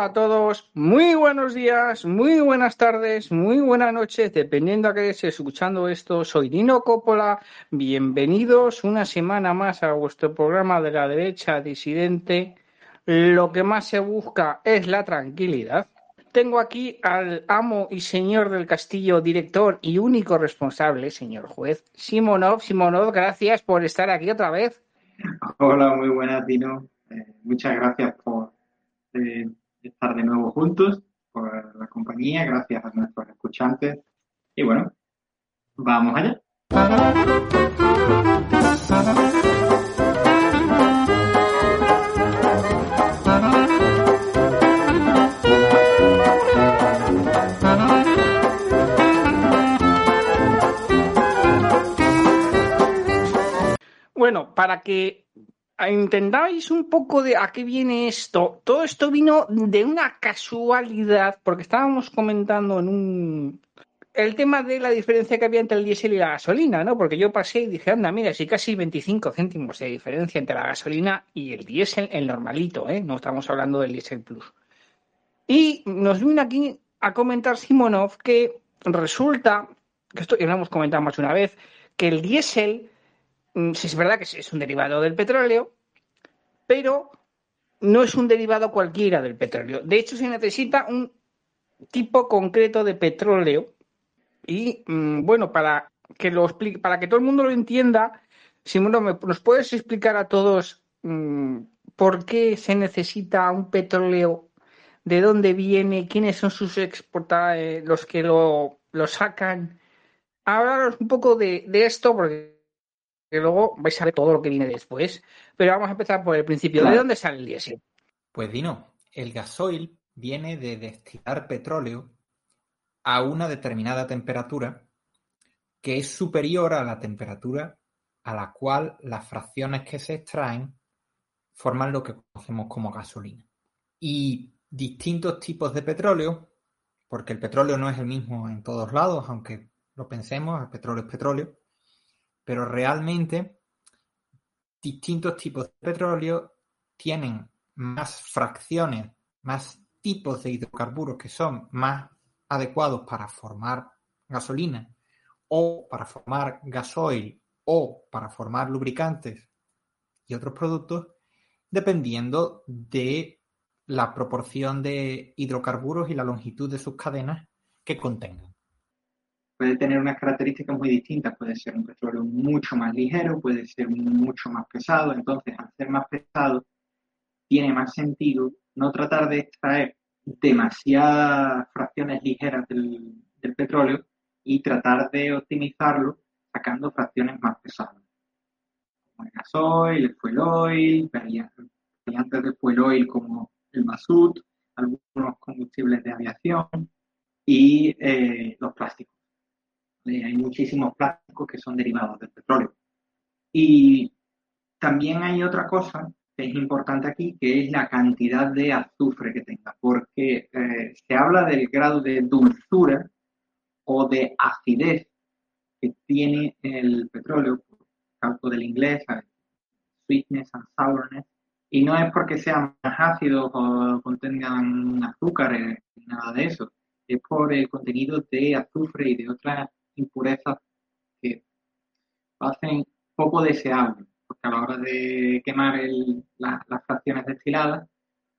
A todos, muy buenos días, muy buenas tardes, muy buenas noches, dependiendo a qué estés escuchando esto. Soy Dino Coppola, bienvenidos una semana más a vuestro programa de la derecha disidente. Lo que más se busca es la tranquilidad. Tengo aquí al amo y señor del castillo, director y único responsable, señor juez, Simonov. Simonov, gracias por estar aquí otra vez. Hola, muy buenas, Dino. Eh, muchas gracias por eh, estar de nuevo juntos, por la compañía, gracias a nuestros escuchantes. Y bueno, vamos allá. Bueno, para que entendáis un poco de a qué viene esto, todo esto vino de una casualidad, porque estábamos comentando en un el tema de la diferencia que había entre el diésel y la gasolina, ¿no? Porque yo pasé y dije, anda, mira, si casi 25 céntimos de diferencia entre la gasolina y el diésel, el normalito, ¿eh? No estamos hablando del diésel plus. Y nos vino aquí a comentar Simonov que resulta, que esto ya lo hemos comentado más de una vez, que el diésel sí es verdad que es un derivado del petróleo, pero no es un derivado cualquiera del petróleo. De hecho, se necesita un tipo concreto de petróleo y mm, bueno, para que lo explique, para que todo el mundo lo entienda, Simón, ¿nos puedes explicar a todos mm, por qué se necesita un petróleo? ¿De dónde viene? ¿Quiénes son sus exportadores, los que lo, sacan? Hablaros un poco de, de esto, porque que luego vais a ver todo lo que viene después. Pero vamos a empezar por el principio. ¿De dónde sale el diésel? Pues Dino, el gasoil viene de destilar petróleo a una determinada temperatura que es superior a la temperatura a la cual las fracciones que se extraen forman lo que conocemos como gasolina. Y distintos tipos de petróleo, porque el petróleo no es el mismo en todos lados, aunque lo pensemos, el petróleo es petróleo, pero realmente distintos tipos de petróleo tienen más fracciones, más tipos de hidrocarburos que son más adecuados para formar gasolina o para formar gasoil o para formar lubricantes y otros productos, dependiendo de la proporción de hidrocarburos y la longitud de sus cadenas que contengan puede tener unas características muy distintas. Puede ser un petróleo mucho más ligero, puede ser mucho más pesado. Entonces, al ser más pesado, tiene más sentido no tratar de extraer demasiadas fracciones ligeras del, petróleo y tratar de optimizarlo sacando fracciones más pesadas. Como el gasoil, el fuel oil, variantes del fuel oil como el mazut, algunos combustibles de aviación y eh, los plásticos hay muchísimos plásticos que son derivados del petróleo. Y también hay otra cosa que es importante aquí, que es la cantidad de azufre que tenga, porque eh, se habla del grado de dulzura o de acidez que tiene el petróleo, causa del inglés, sweetness and sourness, y no es porque sean más ácidos o contengan azúcares, nada de eso, es por el contenido de azufre y de otras impurezas que hacen poco deseable, porque a la hora de quemar las fracciones destiladas,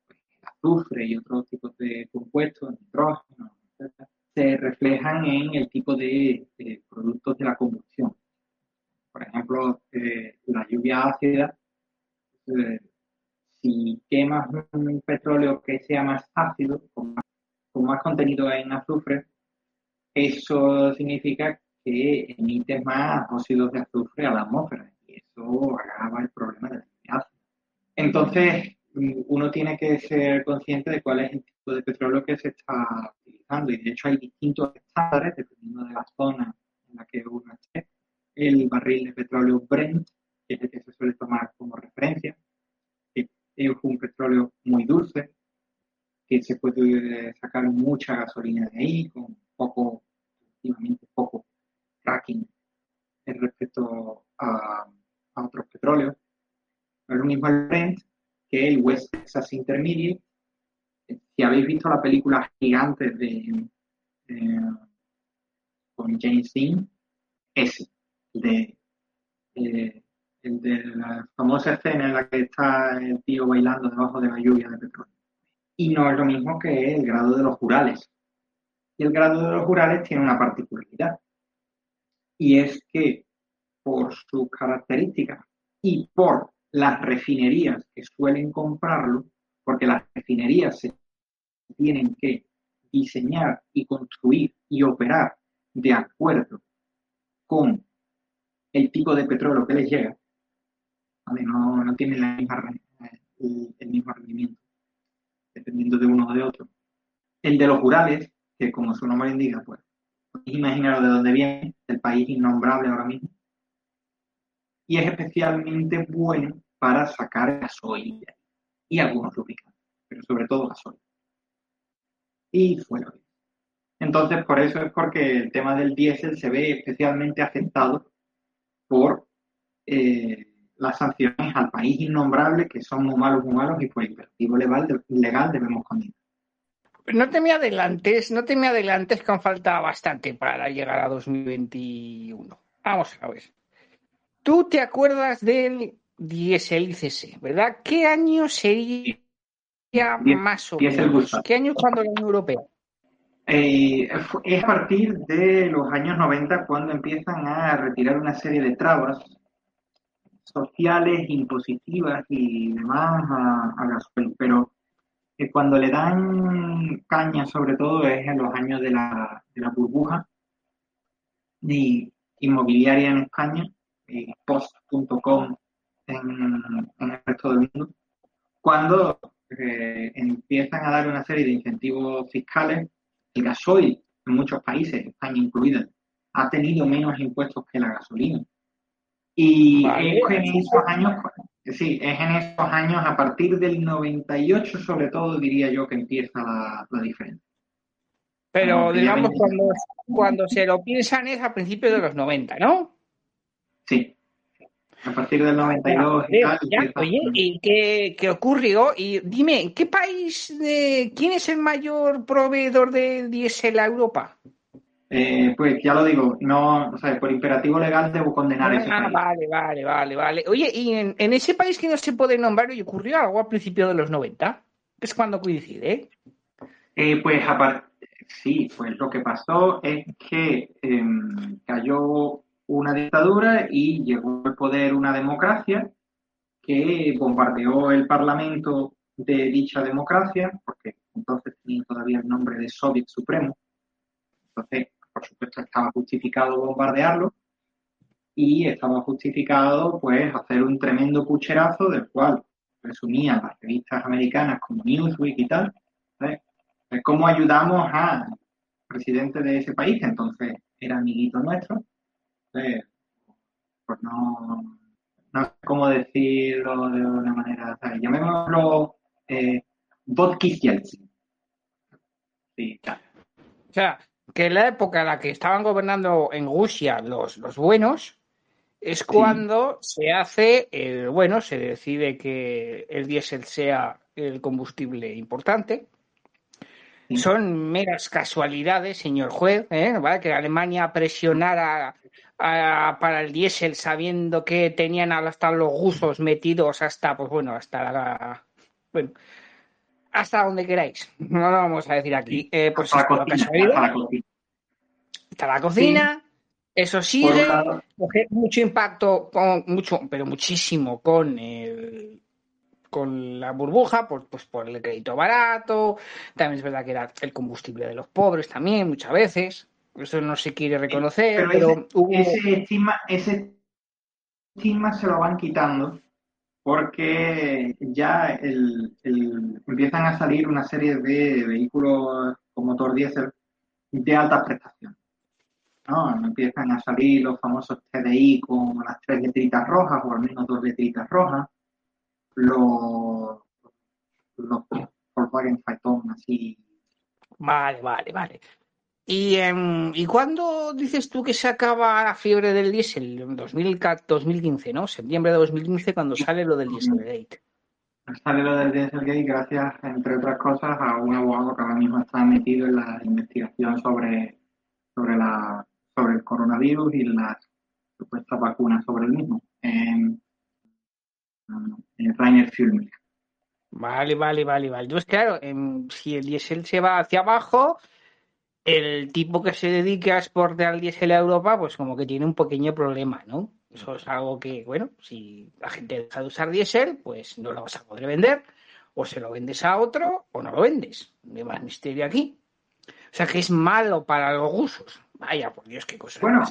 pues, el azufre y otros tipos de compuestos, nitrógeno, etc., se reflejan en el tipo de, productos de la combustión. Por ejemplo, eh, la lluvia ácida, eh, si quemas un petróleo que sea más ácido, con más contenido en azufre, eso significa que emite más óxidos de azufre a la atmósfera y eso agrava el problema de la enfermedad. Entonces, uno tiene que ser consciente de cuál es el tipo de petróleo que se está utilizando y de hecho hay distintos estándares dependiendo de la zona en la que uno esté. El barril de petróleo Brent, que es el que se suele tomar como referencia, es un petróleo muy dulce, que se puede sacar mucha gasolina de ahí con poco, relativamente poco fracking respecto a, a otros petróleos. No es lo mismo el Brent que el West Texas Intermediate. Si habéis visto la película gigante de, con James Dean, ese, de, eh, el de la famosa escena en la que está el tío bailando debajo de la lluvia de petróleo. Y no es lo mismo que el grado de los jurales. El grado de los jurales tiene una particularidad. Y es que por sus características y por las refinerías que suelen comprarlo, porque las refinerías se tienen que diseñar y construir y operar de acuerdo con el tipo de petróleo que les llega, no, no tienen la misma, el, mismo rendimiento, dependiendo de uno o de otro. El de los Urales, que como su nombre indica, pues, imaginaros de dónde viene, el país innombrable ahora mismo, y es especialmente bueno para sacar gasoil y algunos lubricantes, pero sobre todo gasoil. Y fuera. Entonces, por eso es porque el tema del diésel se ve especialmente afectado por eh, las sanciones al país innombrable, que son muy malos, muy malos, y por imperativo legal, legal debemos condenar. No te me adelantes, no te me adelantes que han faltado bastante para llegar a 2021. Vamos a ver. Tú te acuerdas del diésel ICC, ¿verdad? ¿Qué año sería más o menos? ¿Qué año cuando la Unión Europea? Eh, es a partir de los años 90 cuando empiezan a retirar una serie de trabas sociales, impositivas y demás a, a gasoil, pero eh, cuando le dan caña sobre todo es en los años de la, de la burbuja inmobiliaria en España post.com en, el resto del mundo, cuando eh, empiezan a dar una serie de incentivos fiscales, el gasoil en muchos países, España incluida, ha tenido menos impuestos que la gasolina. Y es en esos años, sí, es en esos años, a partir del 98 sobre todo, diría yo que empieza la, diferencia. Pero digamos, cuando, cuando se lo piensan es a principios de los 90, ¿no? Sí. A partir del 92 y tal. oye, ¿y qué, ocurrió? Y dime, ¿qué país, de, quién es el mayor proveedor de diésel a Europa? Eh, pues ya lo digo, no, o sea, por imperativo legal debo condenar ah, ese país. Vale, vale, vale, vale. Oye, ¿y en, ese país que no se puede nombrar y ocurrió algo a principios de los 90? Es cuando coincide. Eh, pues aparte, sí, pues lo que pasó es que em, cayó una dictadura y llegó al poder una democracia que bombardeó el parlamento de dicha democracia, porque entonces tenía todavía el nombre de Soviet Supremo. Entonces, por supuesto, estaba justificado bombardearlo y estaba justificado pues hacer un tremendo pucherazo del cual resumían las revistas americanas como Newsweek y tal, cómo ayudamos al presidente de ese país, que entonces era amiguito nuestro, pues no, no sé cómo decirlo de una manera, ¿sabes? llamémoslo eh, Yeltsin. Sí, O sea, que en la época en la que estaban gobernando en Rusia los, los buenos, es cuando se hace, el, bueno, se decide que el diésel sea el combustible importante. Son meras casualidades, señor juez, ¿eh? que Alemania presionara para el diésel sabiendo que tenían hasta los gustos metidos hasta, pues bueno, hasta la, bueno, hasta donde queráis. No lo vamos a decir aquí. Eh, pues hasta, la cocina, hasta la cocina. Eso sigue, mucho impacto, con, mucho, pero muchísimo con el, con la burbuja, pues, pues por el crédito barato, también es verdad que era el combustible de los pobres también, muchas veces. Eso no se quiere reconocer, pero, ese, estima, ese estigma se lo van quitando porque ya empiezan a salir una serie de vehículos con motor diésel de alta prestación. ¿no? Empiezan a salir los famosos TDI con las tres letritas rojas o al menos dos letritas rojas. Los, los Volkswagen Phaeton así. Vale, vale, vale. ¿Y, eh, ¿Y cuándo dices tú que se acaba la fiebre del diésel? En 2015, ¿no? Septiembre de 2015 cuando sale lo del Dieselgate. Sale lo del Dieselgate gracias, entre otras cosas, a un abogado que ahora mismo está metido en la investigación sobre, sobre, la, sobre el coronavirus y las supuestas vacunas sobre el mismo. En, en Rainer Vale, vale, vale, vale. Entonces, claro, si el diésel se va hacia abajo, el tipo que se dedique a exportar diésel a Europa, pues como que tiene un pequeño problema, ¿no? Eso es algo que, bueno, si la gente deja de usar diésel, pues no lo vas a poder vender, o se lo vendes a otro, o no lo vendes. No hay más misterio aquí. O sea que es malo para los usos. Vaya, por Dios, qué cosas bueno,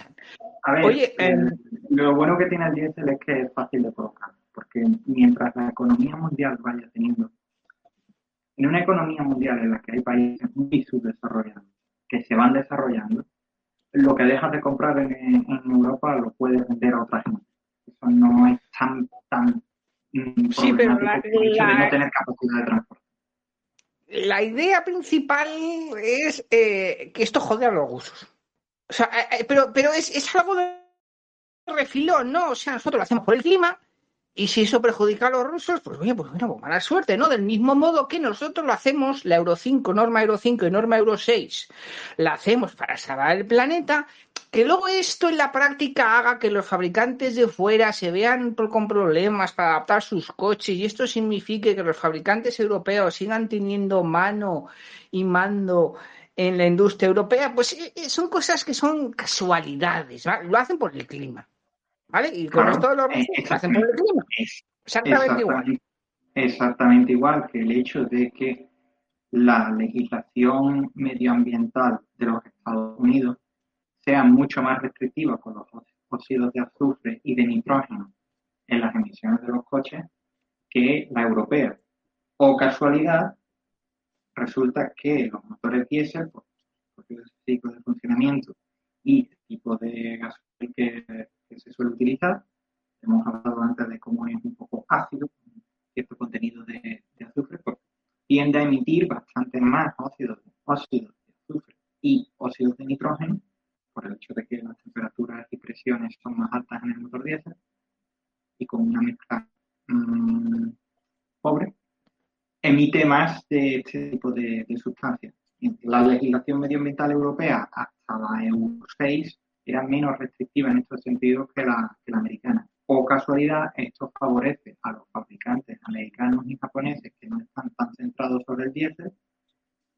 A ver, Oye, em, lo bueno que tiene el diésel es que es fácil de colocar, porque mientras la economía mundial vaya teniendo, en una economía mundial en la que hay países muy subdesarrollados, que se van desarrollando, lo que dejas de comprar en, Europa lo puedes vender a otra gente. Eso no es tan, tan mm, sí, pero la, no tener capacidad de transporte. La idea principal es eh, que esto jode a los rusos. O sea, eh, eh, pero, pero es, es algo de refilón, ¿no? O sea, nosotros lo hacemos por el clima, y si eso perjudica a los rusos, pues oye, pues bueno, pues mala suerte, ¿no? Del mismo modo que nosotros lo hacemos, la Euro 5, norma Euro 5 y norma Euro 6, la hacemos para salvar el planeta, que luego esto en la práctica haga que los fabricantes de fuera se vean con problemas para adaptar sus coches y esto signifique que los fabricantes europeos sigan teniendo mano y mando en la industria europea, pues eh, eh, son cosas que son casualidades, ¿vale? lo hacen por el clima. ¿Vale? Y con esto lo hacen por el clima. Exactamente, igual. Exactamente igual que el hecho de que la legislación medioambiental de los Estados Unidos sea mucho más restrictiva con los óxidos de azufre y de nitrógeno en las emisiones de los coches que la europea. O casualidad, resulta que los motores diésel, por, por ciclo de funcionamiento y el tipo de gasolina que que se suele utilizar. Hemos hablado antes de cómo es un poco ácido, cierto contenido de, azufre, pues tiende a emitir bastante más óxidos de azufre y óxidos de nitrógeno, por el hecho de que las temperaturas y presiones son más altas en el motor diésel, y con una mezcla mmm, pobre, emite más de este tipo de, de sustancias. La legislación medioambiental europea hasta la EU 6 era menos restrictiva en estos sentidos que la, que la americana. O casualidad, esto favorece a los fabricantes americanos y japoneses que no están tan centrados sobre el diésel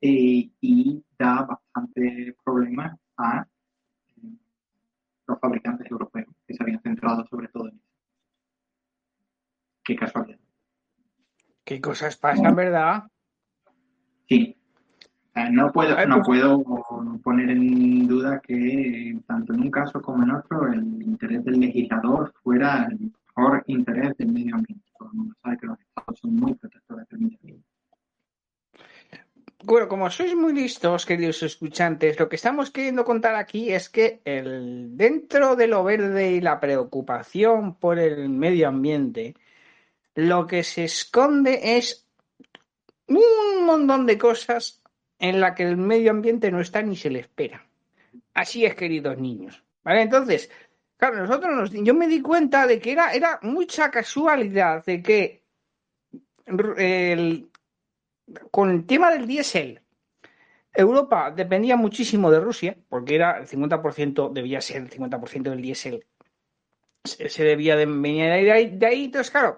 eh, y da bastante problemas a eh, los fabricantes europeos que se habían centrado sobre todo en eso. Qué casualidad. Qué cosas pasan, ¿verdad? Sí, no puedo, no pues puedo poner en duda que tanto en un caso como en otro el interés del legislador fuera el mejor interés del medio ambiente. Todo el mundo sabe que los estados son muy protectores del medio ambiente. Bueno, como sois muy listos, queridos escuchantes, lo que estamos queriendo contar aquí es que el, dentro de lo verde y la preocupación por el medio ambiente, lo que se esconde es un montón de cosas en la que el medio ambiente no está ni se le espera. Así es, queridos niños. ¿Vale? Entonces, claro, nosotros nos, yo me di cuenta de que era, era mucha casualidad de que con el tema del diésel, Europa dependía muchísimo de Rusia, porque era el 50%, debía ser el 50% del diésel, se, debía de venir de ahí, de ahí. Entonces, claro,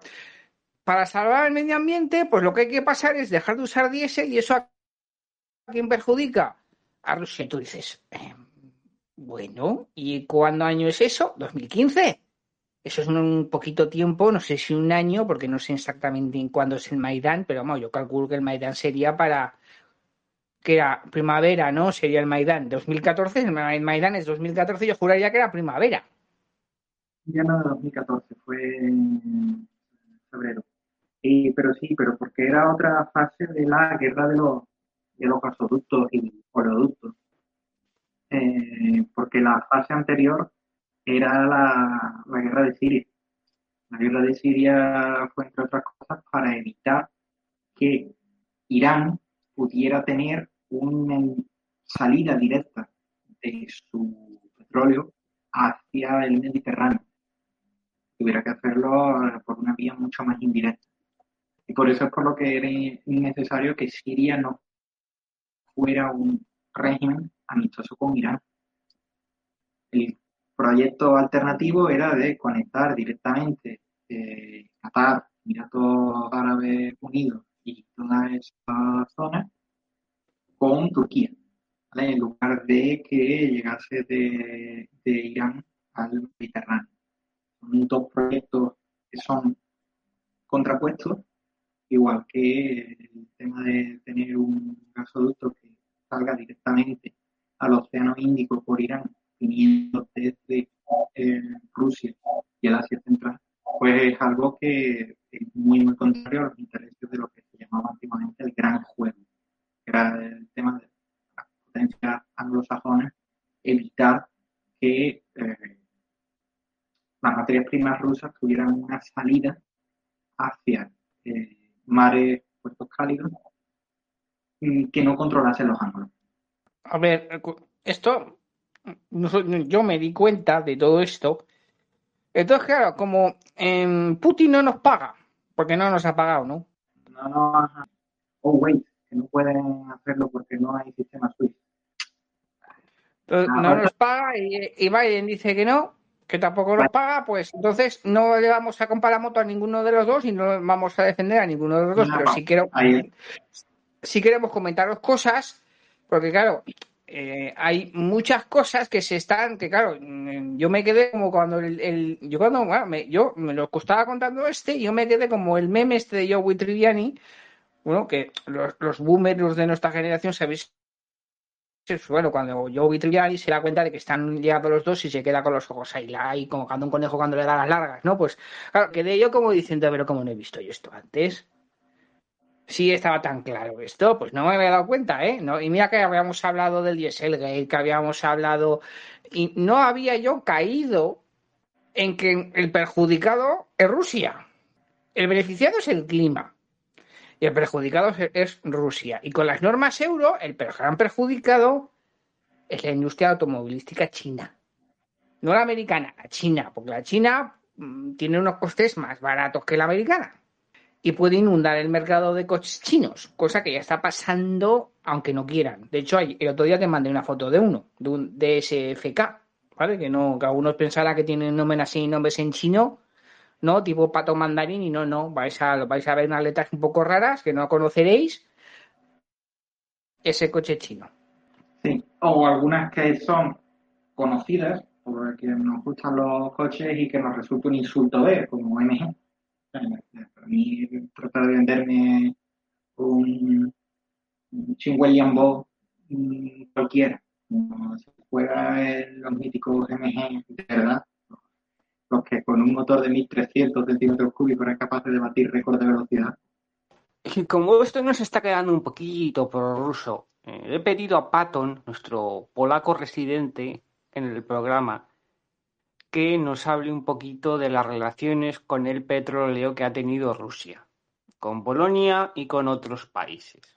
para salvar el medio ambiente, pues lo que hay que pasar es dejar de usar diésel y eso ¿A quién perjudica? A Rusia. Tú dices, em, bueno, ¿y cuándo año es eso? ¿2015? Eso es un poquito tiempo, no sé si un año, porque no sé exactamente en cuándo es el Maidán, pero vamos, yo calculo que el Maidán sería para que era primavera, ¿no? Sería el Maidán 2014, el Maidán es 2014, yo juraría que era primavera. invierno de 2014, fue en febrero. pero sí, pero porque era otra fase de la guerra de los, de los gasoductos y oleoductos. Eh, porque la fase anterior era la, la guerra de Siria. La guerra de Siria fue, entre otras cosas, para evitar que Irán pudiera tener una salida directa de su petróleo hacia el Mediterráneo. Tuviera que hacerlo por una vía mucho más indirecta. Y por eso es por lo que era necesario que Siria no fuera un régimen amistoso con Irán. El proyecto alternativo era de conectar directamente eh, Qatar, Emiratos Árabes Unidos y toda esa zona con Turquía, en lugar de que llegase de, Irán al Mediterráneo. Son dos proyectos que son contrapuestos, igual que el tema de tener un gasoducto que salga directamente al Océano Índico por Irán, viniendo desde eh, Rusia y el Asia Central, pues es algo que es muy, muy contrario a los intereses de lo que se llamaba antiguamente el gran juego, que era el tema de las potencias anglosajonas, evitar que eh, las materias primas rusas tuvieran una salida hacia eh, mares, puertos cálidos, que no controlasen los ángulos. A ver, esto, yo me di cuenta de todo esto. Entonces, claro, como en Putin no nos paga, porque no nos ha pagado, ¿no? No, no, oh, wait, que no pueden hacerlo porque no hay sistema SWIFT. Entonces, ah, no nos paga y, y, Biden dice que no, que tampoco nos paga, pues entonces no le vamos a comprar la moto a ninguno de los dos y no vamos a defender a ninguno de los dos, pero si, quiero, si queremos comentaros cosas porque claro, eh, hay muchas cosas que se están, que claro, mm, yo me quedé como cuando el, yo cuando, me, yo me lo estaba contando este, yo me quedé como el meme este de Joey Triviani, bueno, que los, los boomers de nuestra generación sabéis bueno, cuando Joey Triviani se da cuenta de que están ligados los dos y se queda con los ojos ahí, ahí como cuando un conejo cuando le da las largas, ¿no? Pues claro, quedé yo como diciendo, pero como no he visto yo esto antes sí estaba tan claro esto, pues no me había dado cuenta, ¿eh? No, y mira que habíamos hablado del Dieselgate, que habíamos hablado, y no había yo caído en que el perjudicado es Rusia. El beneficiado es el clima. El perjudicado es Rusia. Y con las normas euro, el gran perjudicado es la industria automovilística china. No la americana, la china, porque la china mm, tiene unos costes más baratos que la americana y puede inundar el mercado de coches chinos, cosa que ya está pasando aunque no quieran. De hecho, el otro día te mandé una foto de uno, de un DSFK, ¿vale? Que no, que algunos pensarán que tienen nombres así, nombres en chino, ¿no? Tipo pato mandarín y no, no, vais a, vais a ver unas letras un poco raras que no conoceréis ese coche chino. Sí, o algunas que son conocidas porque nos gustan los coches y que nos resulta un insulto ver, como MG. Para mí, tratar de venderme un, un William Bo cualquiera, como si fuera los míticos MG de verdad, que con un motor de 1300 centímetros cúbicos eran capaces de batir récord de velocidad. Como esto nos está quedando un poquito por ruso, eh, he pedido a Patton, nuestro polaco residente en el programa, que nos hable un poquito de las relaciones con el petróleo que ha tenido Rusia, con Polonia y con otros países,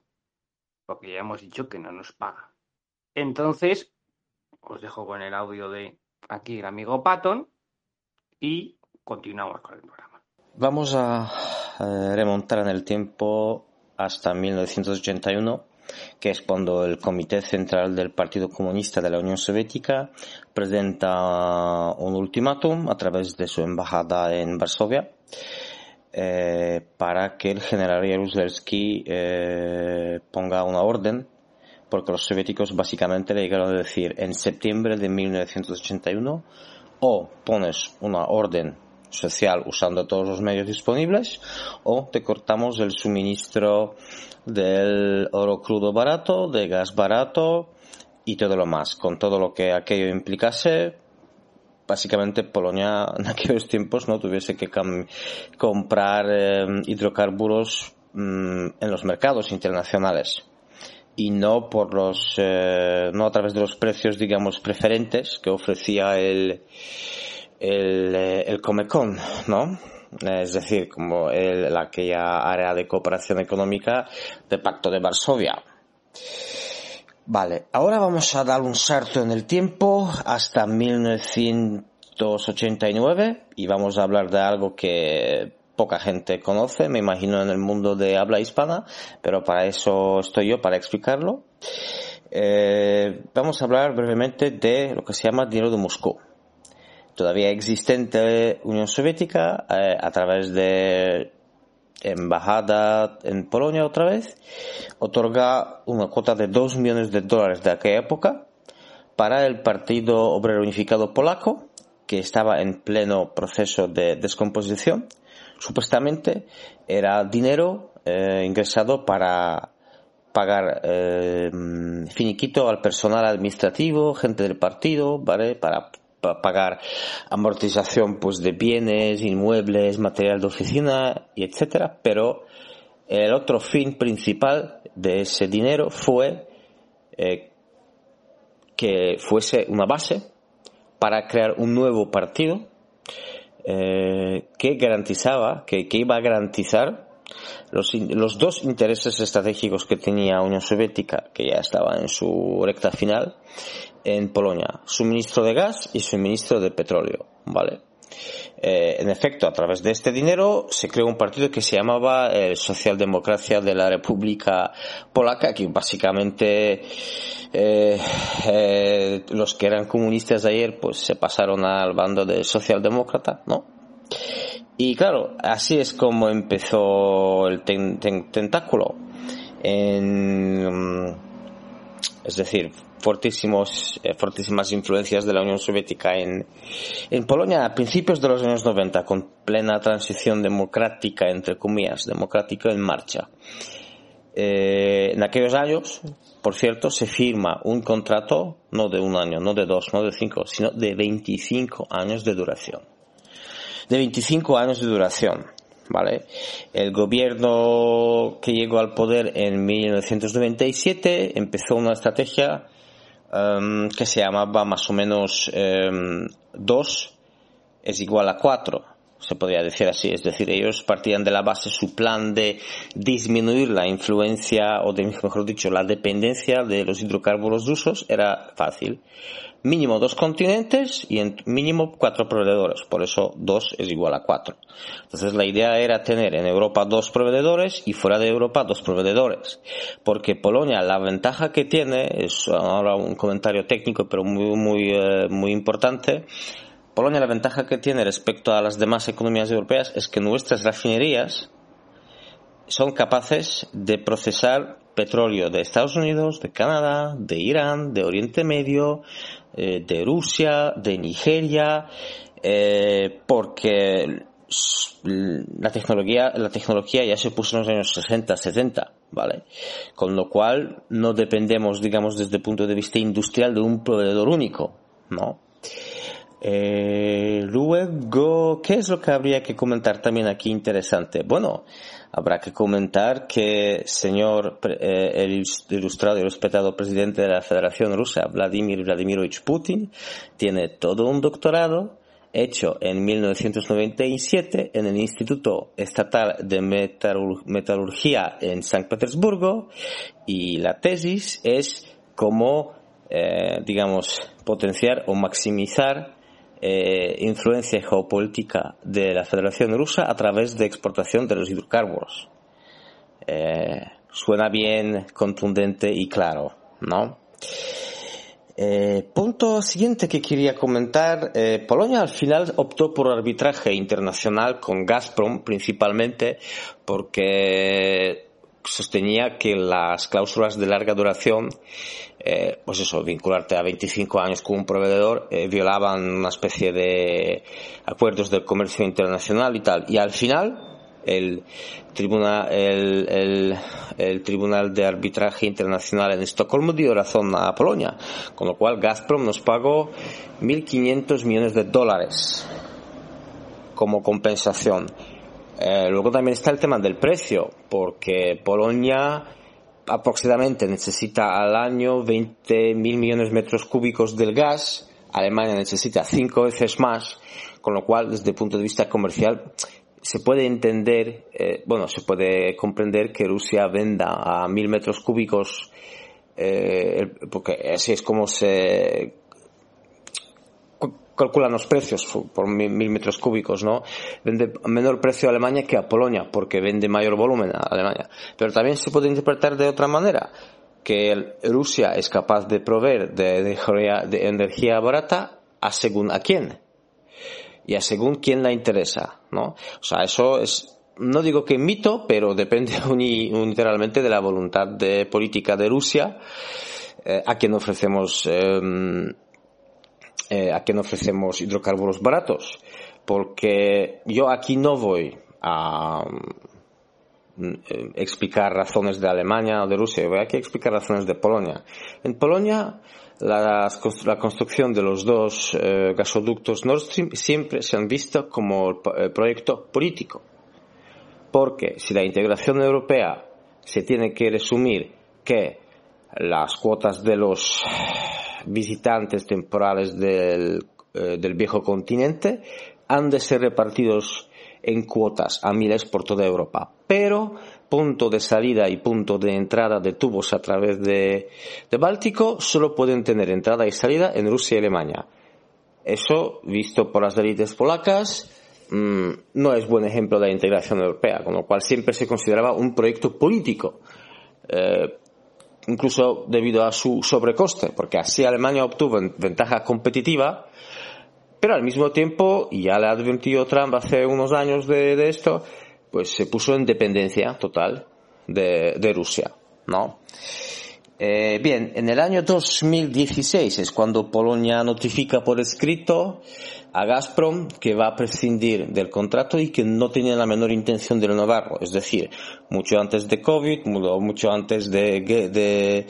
porque ya hemos dicho que no nos paga. Entonces, os dejo con el audio de aquí el amigo Patton y continuamos con el programa. Vamos a eh, remontar en el tiempo hasta 1981 que es cuando el Comité Central del Partido Comunista de la Unión Soviética presenta un ultimátum a través de su embajada en Varsovia eh, para que el general Jaruzelski eh, ponga una orden porque los soviéticos básicamente le llegaron a decir en septiembre de 1981 o pones una orden social usando todos los medios disponibles o te cortamos el suministro del oro crudo barato, de gas barato y todo lo más, con todo lo que aquello implicase, básicamente Polonia en aquellos tiempos no tuviese que comprar eh, hidrocarburos mm, en los mercados internacionales y no por los eh, no a través de los precios digamos preferentes que ofrecía el el, eh, el Comecon, ¿no? Es decir, como el, aquella área de cooperación económica del Pacto de Varsovia. Vale, ahora vamos a dar un salto en el tiempo hasta 1989 y vamos a hablar de algo que poca gente conoce, me imagino en el mundo de habla hispana, pero para eso estoy yo, para explicarlo. Eh, vamos a hablar brevemente de lo que se llama dinero de Moscú. Todavía existente Unión Soviética eh, a través de embajada en Polonia otra vez, otorga una cuota de 2 millones de dólares de aquella época para el Partido Obrero Unificado Polaco, que estaba en pleno proceso de descomposición. Supuestamente era dinero eh, ingresado para pagar eh, finiquito al personal administrativo, gente del partido, ¿vale? Para pagar amortización pues de bienes, inmuebles, material de oficina y etcétera, pero el otro fin principal de ese dinero fue eh, que fuese una base para crear un nuevo partido eh, que garantizaba, que, iba a garantizar los, los, dos intereses estratégicos que tenía Unión Soviética, que ya estaba en su recta final, en Polonia, suministro de gas y suministro de petróleo, ¿vale? Eh, en efecto, a través de este dinero se creó un partido que se llamaba eh, Socialdemocracia de la República Polaca, que básicamente eh, los que eran comunistas ayer pues se pasaron al bando de socialdemócrata, ¿no? Y claro, así es como empezó el tentáculo. En, es decir, fortísimos, eh, fortísimas influencias de la Unión Soviética en, en Polonia a principios de los años 90, con plena transición democrática, entre comillas, democrática en marcha. Eh, en aquellos años, por cierto, se firma un contrato no de un año, no de dos, no de cinco, sino de 25 años de duración. De 25 años de duración. ¿vale? El gobierno que llegó al poder en 1997 empezó una estrategia um, que se llamaba más o menos 2 um, es igual a 4 se podría decir así, es decir, ellos partían de la base, su plan de disminuir la influencia, o de, mejor dicho, la dependencia de los hidrocarburos rusos era fácil. Mínimo dos continentes y en mínimo cuatro proveedores, por eso dos es igual a cuatro. Entonces la idea era tener en Europa dos proveedores y fuera de Europa dos proveedores, porque Polonia la ventaja que tiene, es ahora un comentario técnico pero muy, muy, eh, muy importante, Polonia la ventaja que tiene respecto a las demás economías europeas es que nuestras refinerías son capaces de procesar petróleo de Estados Unidos, de Canadá, de Irán, de Oriente Medio, eh, de Rusia, de Nigeria, eh, porque la tecnología, la tecnología ya se puso en los años 60, 70, ¿vale? Con lo cual no dependemos, digamos, desde el punto de vista industrial de un proveedor único, ¿no? Eh, luego, ¿qué es lo que habría que comentar también aquí interesante? Bueno, habrá que comentar que señor eh, ilustrado y respetado presidente de la Federación Rusa, Vladimir Vladimirovich Putin, tiene todo un doctorado hecho en 1997 en el Instituto Estatal de Metalurgia en San Petersburgo y la tesis es cómo, eh, digamos, potenciar o maximizar eh, influencia geopolítica de la Federación Rusa a través de exportación de los hidrocarburos. Eh, suena bien, contundente y claro, ¿no? Eh, punto siguiente que quería comentar, Polonia al final optó por arbitraje internacional con Gazprom principalmente porque sostenía que las cláusulas de larga duración eh, pues eso, vincularte a 25 años con un proveedor, eh, violaban una especie de acuerdos de comercio internacional y tal. Y al final, el tribunal, el, el, tribunal de arbitraje internacional en Estocolmo dio razón a Polonia, con lo cual Gazprom nos pagó 1.500 millones de dólares como compensación. Eh, luego también está el tema del precio, porque Polonia aproximadamente necesita al año 20.000 millones de metros cúbicos del gas, Alemania necesita cinco veces más, con lo cual desde el punto de vista comercial se puede entender, eh, bueno, se puede comprender que Rusia venda a mil metros cúbicos, eh, porque así es como se calculan los precios por mil, metros cúbicos, ¿no? Vende menor precio a Alemania que a Polonia, porque vende mayor volumen a Alemania. Pero también se puede interpretar de otra manera, que Rusia es capaz de proveer de, de energía barata a según a quién. Y a según quién la interesa, ¿no? O sea, eso es, no digo que mito, pero depende unilateralmente de la voluntad de política de Rusia, eh, a quien ofrecemos em, eh, a quién ofrecemos hidrocarburos baratos. Porque yo aquí no voy a mm, eh, explicar razones de Alemania o de Rusia, voy aquí a explicar razones de Polonia. En Polonia, la, construcción de los dos eh, gasoductos Nord Stream siempre se han visto como proyecto político. Porque si la integración europea se tiene que resumir que las cuotas de los visitantes temporales del, eh, del viejo continente han de ser repartidos en cuotas a miles por toda Europa. Pero punto de salida y punto de entrada de tubos a través de, de Báltico solo pueden tener entrada y salida en Rusia y Alemania. Eso, visto por las élites polacas, mm, no es buen ejemplo de la integración europea, con lo cual siempre se consideraba un proyecto político. Eh, incluso debido a su sobrecoste, porque así Alemania obtuvo ventaja competitiva, pero al mismo tiempo, y ya le advirtió Trump hace unos años de, esto, pues se puso en dependencia total de, Rusia, ¿no? Eh, bien, en el año 2016 es cuando Polonia notifica por escrito a Gazprom que va a prescindir del contrato y que no tiene la menor intención de renovarlo. Es decir, mucho antes de COVID, mucho antes de, de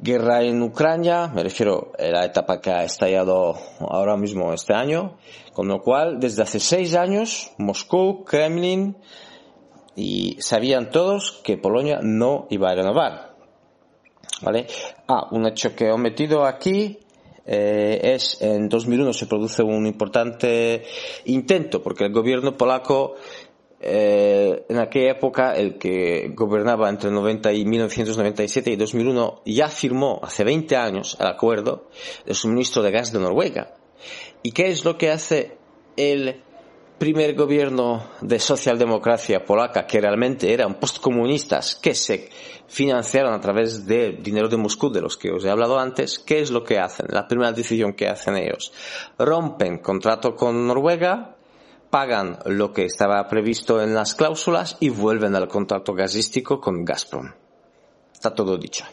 guerra en Ucrania, me refiero a la etapa que ha estallado ahora mismo este año, con lo cual desde hace seis años Moscú, Kremlin y sabían todos que Polonia no iba a renovar. ¿Vale? Ah, un hecho que he omitido aquí eh, es en 2001 se produce un importante intento porque el gobierno polaco eh, en aquella época el que gobernaba entre 90 y 1997 y 2001 ya firmó hace 20 años el acuerdo de suministro de gas de Noruega. ¿Y qué es lo que hace el primer gobierno de socialdemocracia polaca, que realmente eran postcomunistas, que se financiaron a través de dinero de Moscú, de los que os he hablado antes, ¿qué es lo que hacen? La primera decisión que hacen ellos. Rompen contrato con Noruega, pagan lo que estaba previsto en las cláusulas y vuelven al contrato gasístico con Gazprom. Está todo dicho.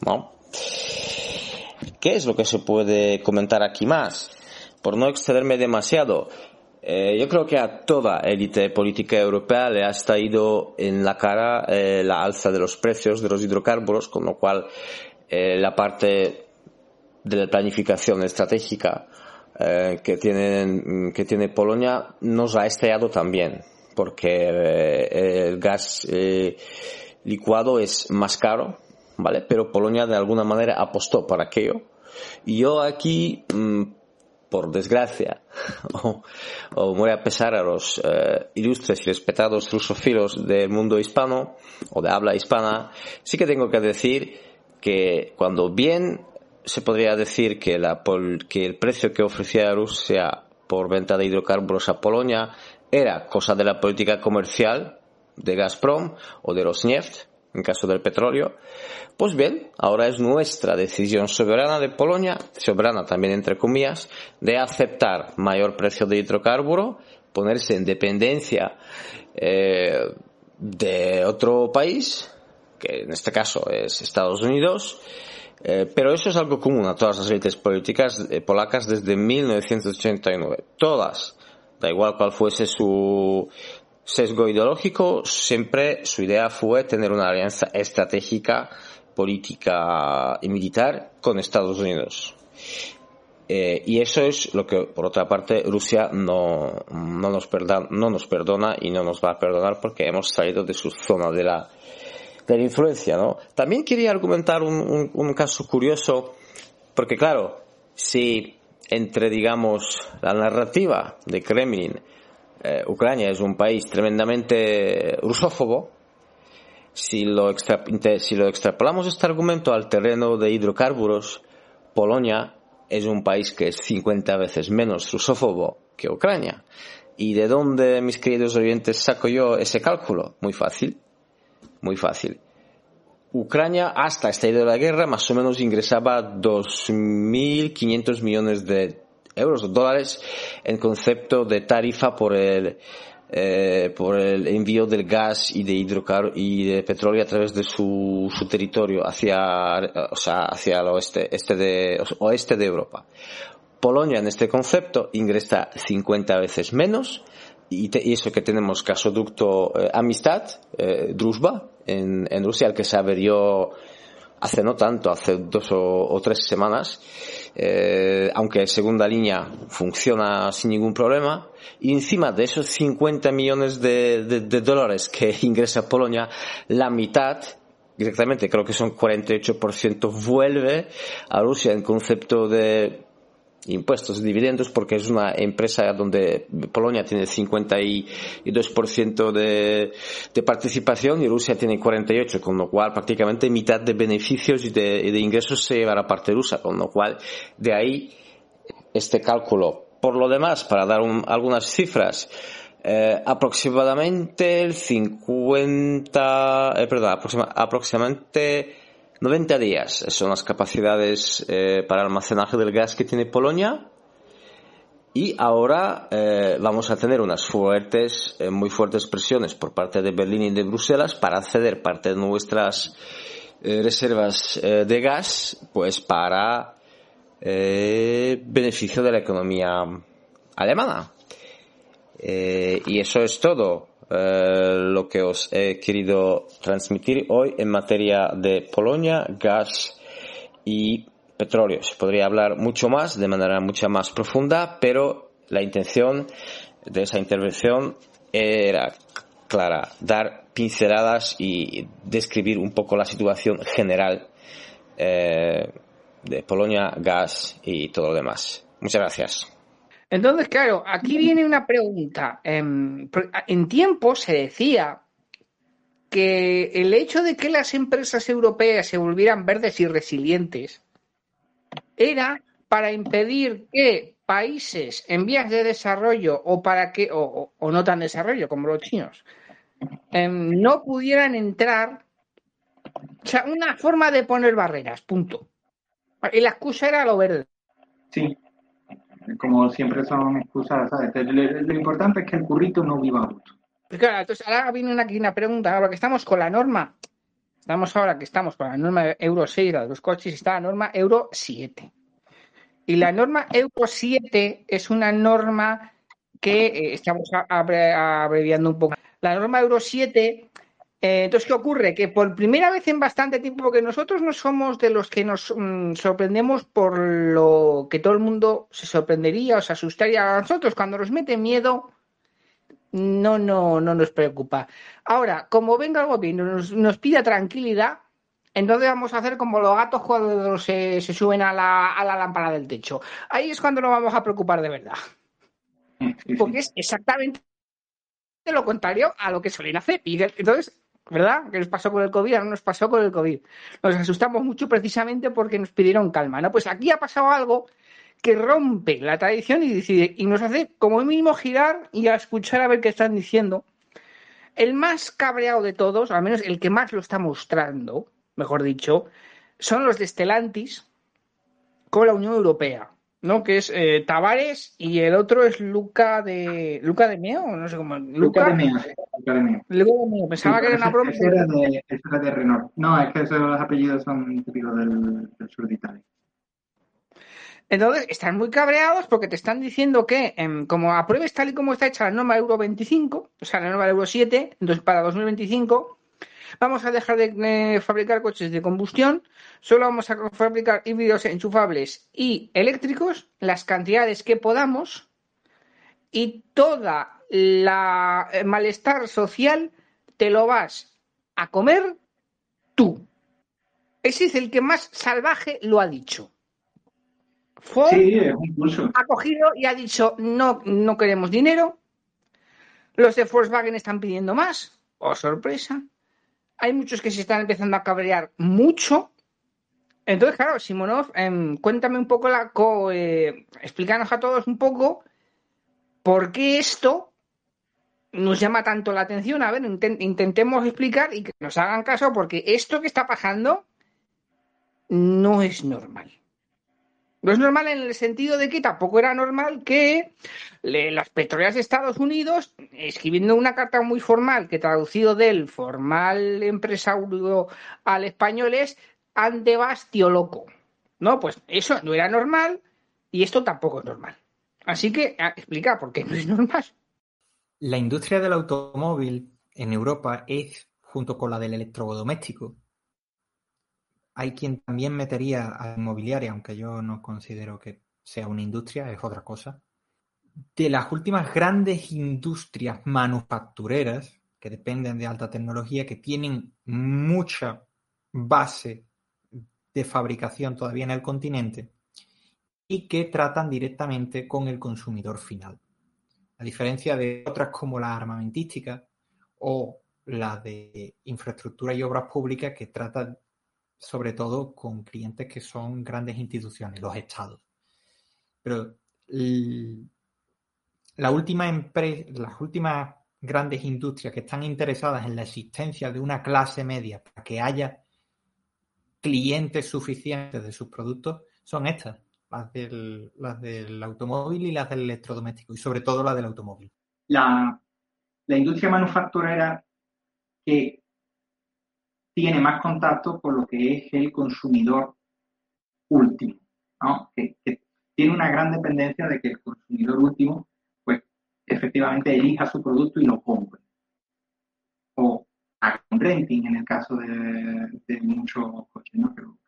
¿No? ¿Qué es lo que se puede comentar aquí más? Por no excederme demasiado, eh, yo creo que a toda élite política europea le ha estallado en la cara eh, la alza de los precios de los hidrocarburos, con lo cual eh, la parte de la planificación estratégica que, tiene, que tiene Polonia nos ha estallado también, porque el gas licuado es más caro, ¿vale? Pero Polonia de alguna manera apostó para aquello. Y yo aquí mm, por desgracia, o, muy a pesar a los eh, ilustres y respetados rusofilos del mundo hispano o de habla hispana, sí que tengo que decir que cuando bien se podría decir que, la, que el precio que ofrecía Rusia por venta de hidrocarburos a Polonia era cosa de la política comercial de Gazprom o de Rosneft, en caso del petróleo, pues bien, ahora es nuestra decisión soberana de Polonia, soberana también entre comillas, de aceptar mayor precio de hidrocarburo, ponerse en dependencia eh, de otro país, que en este caso es Estados Unidos, eh, pero eso es algo común a todas las élites políticas eh, polacas desde 1989. Todas, da igual cuál fuese su sesgo ideológico, siempre su idea fue tener una alianza estratégica, política y militar con Estados Unidos. Eh, y eso es lo que, por otra parte, Rusia no, no, nos perdona, no nos perdona y no nos va a perdonar porque hemos salido de su zona de la, de la influencia. ¿no? También quería argumentar un, un, caso curioso, porque claro, si entre, digamos, la narrativa de Kremlin, eh, Ucrania es un país tremendamente rusófobo, si lo, si lo extrapolamos este argumento al terreno de hidrocarburos, Polonia es un país que es 50 veces menos rusófobo que Ucrania. ¿Y de dónde, mis queridos oyentes, saco yo ese cálculo? Muy fácil, muy fácil. Ucrania, hasta el estallido de la guerra, más o menos ingresaba 2.500 millones de euros o dólares en concepto de tarifa por el, eh, por el envío del gas y de hidrocarburos y de petróleo a través de su, su territorio hacia, o sea, hacia el oeste, este de, oeste de Europa. Polonia en este concepto ingresa 50 veces menos y, eso que tenemos gasoducto eh, Amistad, eh, Druzhba, en, en Rusia, el que se averió hace no tanto, hace dos o, tres semanas, eh, aunque segunda línea funciona sin ningún problema, y encima de esos 50 millones de, de dólares que ingresa Polonia, la mitad exactamente, creo que son 48%, vuelve a Rusia en concepto de impuestos, dividendos, porque es una empresa donde Polonia tiene 52% de, de participación y Rusia tiene 48%, con lo cual prácticamente mitad de beneficios y de, de ingresos se lleva a la parte rusa, con lo cual de ahí este cálculo. Por lo demás, para dar algunas cifras, eh, aproximadamente el 50, eh, perdón, aproximadamente 90 días son las capacidades eh, para almacenaje del gas que tiene Polonia. Y ahora eh, vamos a tener unas fuertes, eh, muy fuertes presiones por parte de Berlín y de Bruselas para ceder parte de nuestras reservas de gas, pues para beneficio de la economía alemana. y eso es todo. Eh, lo que os he querido transmitir hoy en materia de Polonia, gas y petróleo. Se podría hablar mucho más, de manera mucho más profunda, pero la intención de esa intervención era clara, dar pinceladas y describir un poco la situación general eh, de Polonia, gas y todo lo demás. Muchas gracias. Entonces, claro, aquí viene una pregunta. Em, en tiempo se decía que el hecho de que las empresas europeas se volvieran verdes y resilientes era para impedir que países en vías de desarrollo o para que o, no tan desarrollo como los chinos em, no pudieran entrar o sea una forma de poner barreras punto. Y la excusa era lo verde. Sí como siempre son excusas, ¿sabes? Lo, importante es que el currito no viva mucho. Pues claro, entonces ahora viene una, una pregunta, ahora que estamos con la norma, estamos ahora que estamos con la norma Euro 6 de los coches, está la norma Euro 7. Y la norma Euro 7 es una norma que eh, estamos abreviando un poco. La norma Euro 7 eh, entonces, ¿qué ocurre? Que por primera vez en bastante tiempo, porque nosotros no somos de los que nos mm, sorprendemos por lo que todo el mundo se sorprendería o se asustaría a nosotros. Cuando nos mete miedo, no, no, no nos preocupa. Ahora, como venga el gobierno nos, nos pida tranquilidad, entonces vamos a hacer como los gatos cuando se, se suben a la, a la lámpara del techo. Ahí es cuando nos vamos a preocupar de verdad. Porque es exactamente lo contrario a lo que suelen hacer. Y entonces ¿verdad? ¿Qué nos pasó con el COVID? no nos pasó con el COVID. Nos asustamos mucho precisamente porque nos pidieron calma, ¿no? Pues aquí ha pasado algo que rompe la tradición y, decide, y nos hace como mínimo girar y a escuchar a ver qué están diciendo. El más cabreado de todos, al menos el que más lo está mostrando, mejor dicho, son los de Stellantis con la Unión Europea. ¿No? Que es eh, Tavares y el otro es Luca de Luca de Meo, no sé cómo. Luca, de Meo. Luca de Meo. Luca de Meo. Pensaba que era una broma. Ese era de, era de Renault. No, es que esos apellidos son típicos del, del sur de Italia. Entonces, están muy cabreados porque te están diciendo que, em, como apruebes tal y como está hecha la norma Euro 25, o sea, la norma Euro 7, entonces para 2025, vamos a dejar de fabricar coches de combustión, solo vamos a fabricar híbridos enchufables y eléctricos, las cantidades que podamos, y toda la eh, malestar social te lo vas a comer tú. Ese es el que más salvaje lo ha dicho. Ford ha cogido y ha dicho no, no queremos dinero. Los de Volkswagen están pidiendo más. Oh, sorpresa. Hay muchos que se están empezando a cabrear mucho. Entonces, claro, Simonov, em, cuéntame un poco la. Eh, explícanos a todos un poco por qué esto nos llama tanto la atención. A ver, intentemos explicar y que nos hagan caso, porque esto que está pasando no es normal. No es normal en el sentido de que tampoco era normal que las petroleras de Estados Unidos, escribiendo una carta muy formal, que traducido del formal empresario al español es antebastio loco. No, pues eso no era normal y esto tampoco es normal. Así que explica por qué no es normal. La industria del automóvil en Europa es, junto con la del electrodoméstico, hay quien también metería a inmobiliaria, aunque yo no considero que sea una industria, es otra cosa. De las últimas grandes industrias manufactureras que dependen de alta tecnología, que tienen mucha base de fabricación todavía en el continente y que tratan directamente con el consumidor final. A diferencia de otras como la armamentística o la de infraestructura y obras públicas que tratan sobre todo con clientes que son grandes instituciones, los estados. Pero la última las últimas grandes industrias que están interesadas en la existencia de una clase media para que haya clientes suficientes de sus productos son estas, las del, las del automóvil y las del electrodoméstico, y sobre todo las del automóvil. La, la industria manufacturera que tiene más contacto con lo que es el consumidor último, ¿no? que, tiene una gran dependencia de que el consumidor último, pues, efectivamente elija su producto y lo compre. O haga un renting en el caso de, muchos coches, ¿no? que, lo,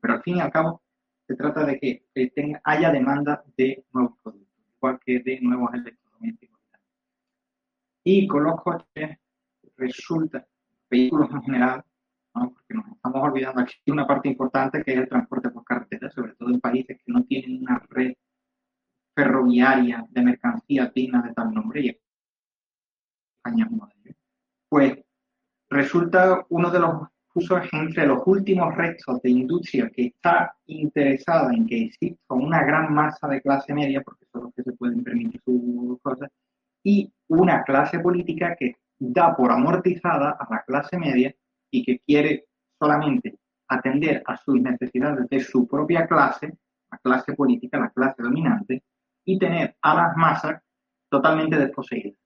Pero al fin y al cabo, se trata de que tenga, haya demanda de nuevos productos, igual que de nuevos electrodomésticos. Y con los coches resulta, vehículos en general, porque nos estamos olvidando aquí una parte importante que es el transporte por carretera, sobre todo en países que no tienen una red ferroviaria de mercancía digna de tal nombre, y España es uno de ellos. Pues resulta uno de los usos entre los últimos restos de industria que está interesada en que exista una gran masa de clase media, porque son los que se pueden permitir sus cosas, y una clase política que da por amortizada a la clase media y que quiere solamente atender a sus necesidades de su propia clase, la clase política, la clase dominante, y tener a las masas totalmente desposeídas.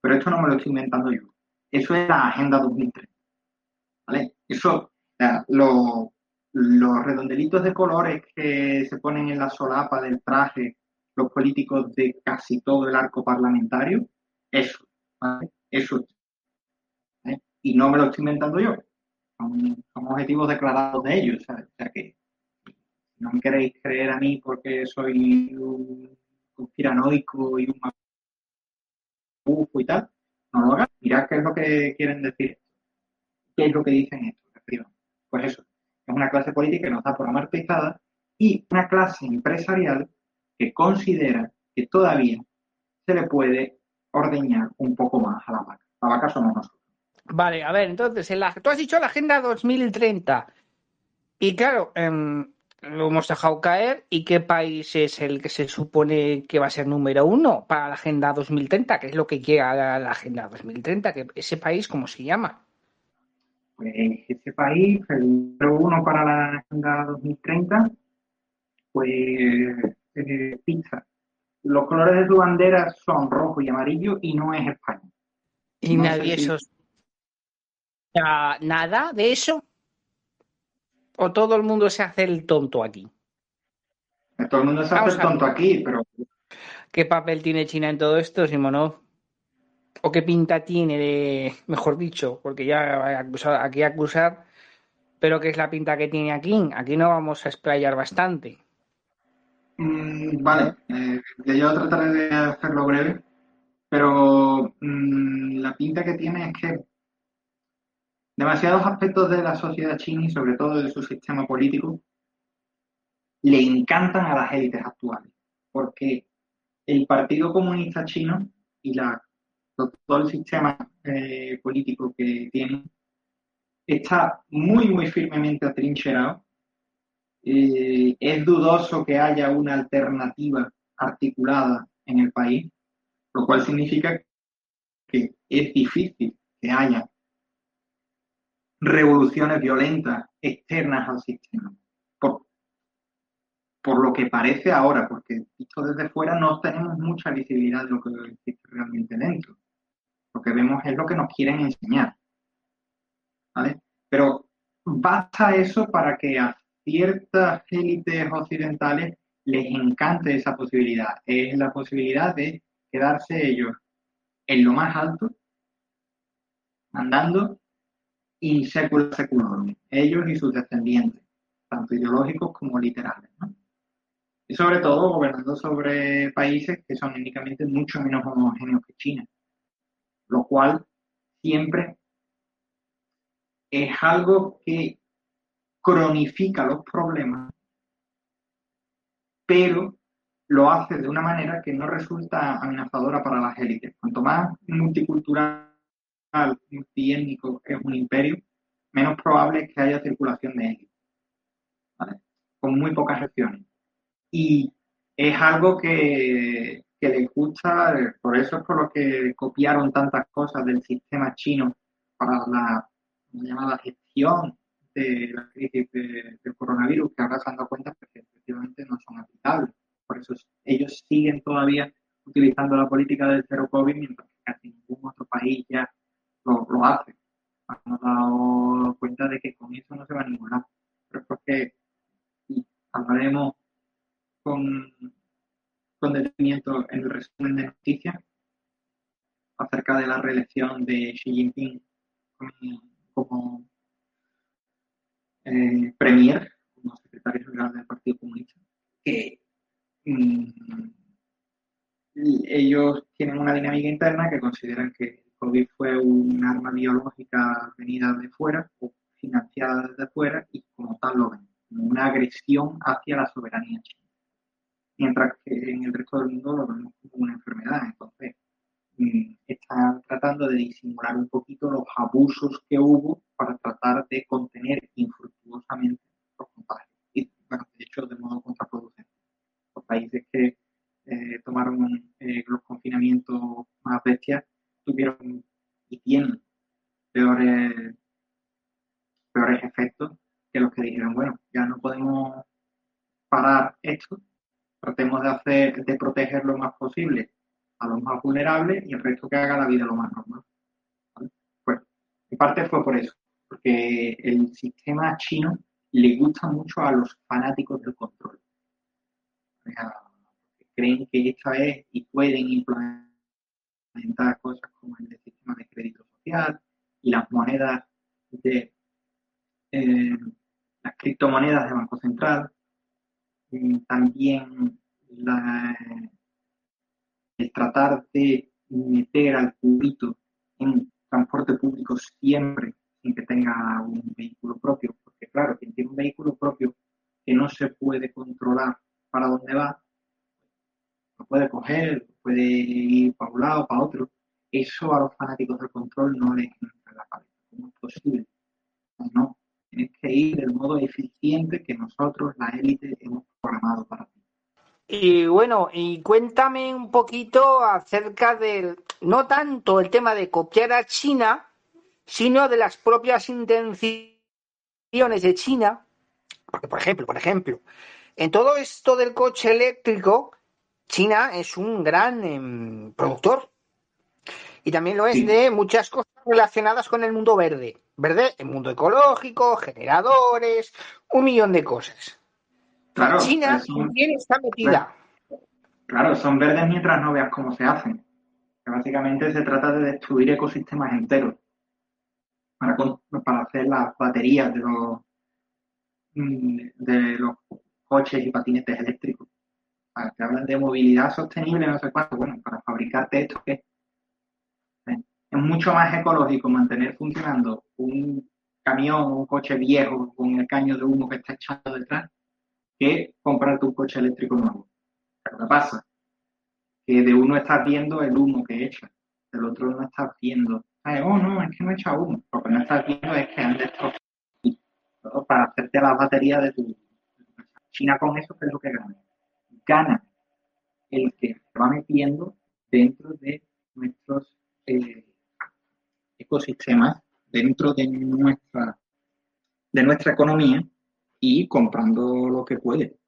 Pero esto no me lo estoy inventando yo. Eso es la Agenda 2030. ¿Vale? Eso, los redondelitos de colores que se ponen en la solapa del traje los políticos de casi todo el arco parlamentario, eso, ¿vale? Eso y no me lo estoy inventando yo. Son, objetivos declarados de ellos. O sea que no me queréis creer a mí porque soy un conspiranoico y un y tal, no lo hagan. Mirad qué es lo que quieren decir. ¿Qué es lo que dicen esto? Pues eso, es una clase política que nos da por amortizada y una clase empresarial que considera que todavía se le puede ordeñar un poco más a la vaca. La vaca somos nosotros. Vale, a ver, entonces, en la, tú has dicho la Agenda 2030. Y claro, em, lo hemos dejado caer. ¿Y qué país es el que se supone que va a ser número uno para la Agenda 2030? ¿Qué es lo que quiere la, la Agenda 2030? ¿Que ¿Ese país cómo se llama? Pues ese país, el número uno para la Agenda 2030, pues eh, pizza. Los colores de su bandera son rojo y amarillo y no es España. Y nadie esos ¿Nada de eso? ¿O todo el mundo se hace el tonto aquí? Todo el mundo se hace tonto aquí, pero... ¿Qué papel tiene China en todo esto, Simonov? ¿O qué pinta tiene de, mejor dicho, porque ya aquí acusar, pero qué es la pinta que tiene aquí? Aquí no vamos a explayar bastante. Mm, vale, eh, yo trataré de hacerlo breve, pero mm, la pinta que tiene es que demasiados aspectos de la sociedad china y sobre todo de su sistema político le encantan a las élites actuales, porque el Partido Comunista Chino y todo el sistema eh, político que tiene está muy, muy firmemente atrincherado. Eh, es dudoso que haya una alternativa articulada en el país, lo cual significa que es difícil que haya revoluciones violentas externas al sistema por lo que parece ahora, porque visto desde fuera no tenemos mucha visibilidad de lo que existe realmente dentro. Lo que vemos es lo que nos quieren enseñar. ¿Vale? Pero basta eso para que a ciertas élites occidentales les encante esa posibilidad. Es la posibilidad de quedarse ellos en lo más alto, andando in secula ellos y sus descendientes, tanto ideológicos como literales. ¿no? y sobre todo gobernando sobre países que son únicamente mucho menos homogéneos que China, lo cual siempre es algo que cronifica los problemas, pero lo hace de una manera que no resulta amenazadora para las élites. Cuanto más multicultural, multiétnico es un imperio, menos probable es que haya circulación de élites, con muy pocas acciones. Y es algo que, que les gusta, por eso es por lo que copiaron tantas cosas del sistema chino para la llamada gestión de la crisis del coronavirus, que ahora se han dado cuenta que efectivamente no son aplicables. Por eso ellos siguen todavía utilizando la política del cero COVID, mientras que casi ningún otro país ya lo, lo hace. Hemos dado cuenta de que con eso no se va a ningún lado. Pero es porque hablaremos con, con detenimiento en el resumen de noticias acerca de la reelección de Xi Jinping como, eh, premier, como secretario general del Partido Comunista, que mm, ellos tienen una dinámica interna que consideran que COVID fue un arma biológica venida de fuera o financiada desde fuera y como tal lo ven, como una agresión hacia la soberanía china mientras que en el resto del mundo lo vemos como una enfermedad. Entonces, mm, están tratando de disimular un poquito los abusos que hubo para tratar de contener infructuosamente los contagios. Y, de hecho, de modo contraproducente. Los países que eh, tomaron eh, los confinamientos más bestias tuvieron y tienen peores, peores efectos que los que dijeron, bueno, ya no podemos parar esto, tratemos de hacer, de proteger lo más posible a los más vulnerables y el resto que haga la vida lo más normal. Pues, en parte fue por eso, porque el sistema chino le gusta mucho a los fanáticos del control. creen que esta es y pueden implementar cosas como el sistema de crédito social y las monedas de eh, las criptomonedas de Banco Central, también el tratar de meter al público en transporte público siempre sin que tenga un vehículo propio, porque claro, quien tiene un vehículo propio que no se puede controlar para dónde va, lo puede coger, puede ir para un lado, para otro. Eso a los fanáticos del control no les entra en la cabeza. ¿Cómo es posible? No, tienes que ir del modo eficiente que nosotros, la élite, hemos programado para ti. Y bueno, y cuéntame un poquito acerca del, no tanto el tema de copiar a China, sino de las propias intenciones de China. Porque, por ejemplo, por ejemplo, en todo esto del coche eléctrico, China es un gran em, productor. Y también lo es de muchas cosas relacionadas con el mundo verde. Verde, el mundo ecológico, generadores, un millón de cosas. Claro, China son- también está metida. Claro, son verdes mientras no veas cómo se hacen. Que básicamente se trata de destruir ecosistemas enteros para, para hacer las baterías de los, mm, de los coches y patinetes eléctricos. Para que hablan de movilidad sostenible, no sé cuánto. Bueno, para fabricarte esto, ¿qué? Eh, Es mucho más ecológico mantener funcionando un camión un coche viejo con el caño de humo que está echando detrás que comprarte un coche eléctrico nuevo. Pero ¿qué pasa? Que de uno estás viendo el humo que echa, del otro no estás viendo. Ay, oh, no, es que no echa humo. Lo que no estás viendo es que han destrozado para hacerte las baterías de tu. China con eso, ¿qué es lo que gana? Gana el que se va metiendo dentro de nuestros eh, ecosistemas, dentro de nuestra, de nuestra economía y comprando lo que puede.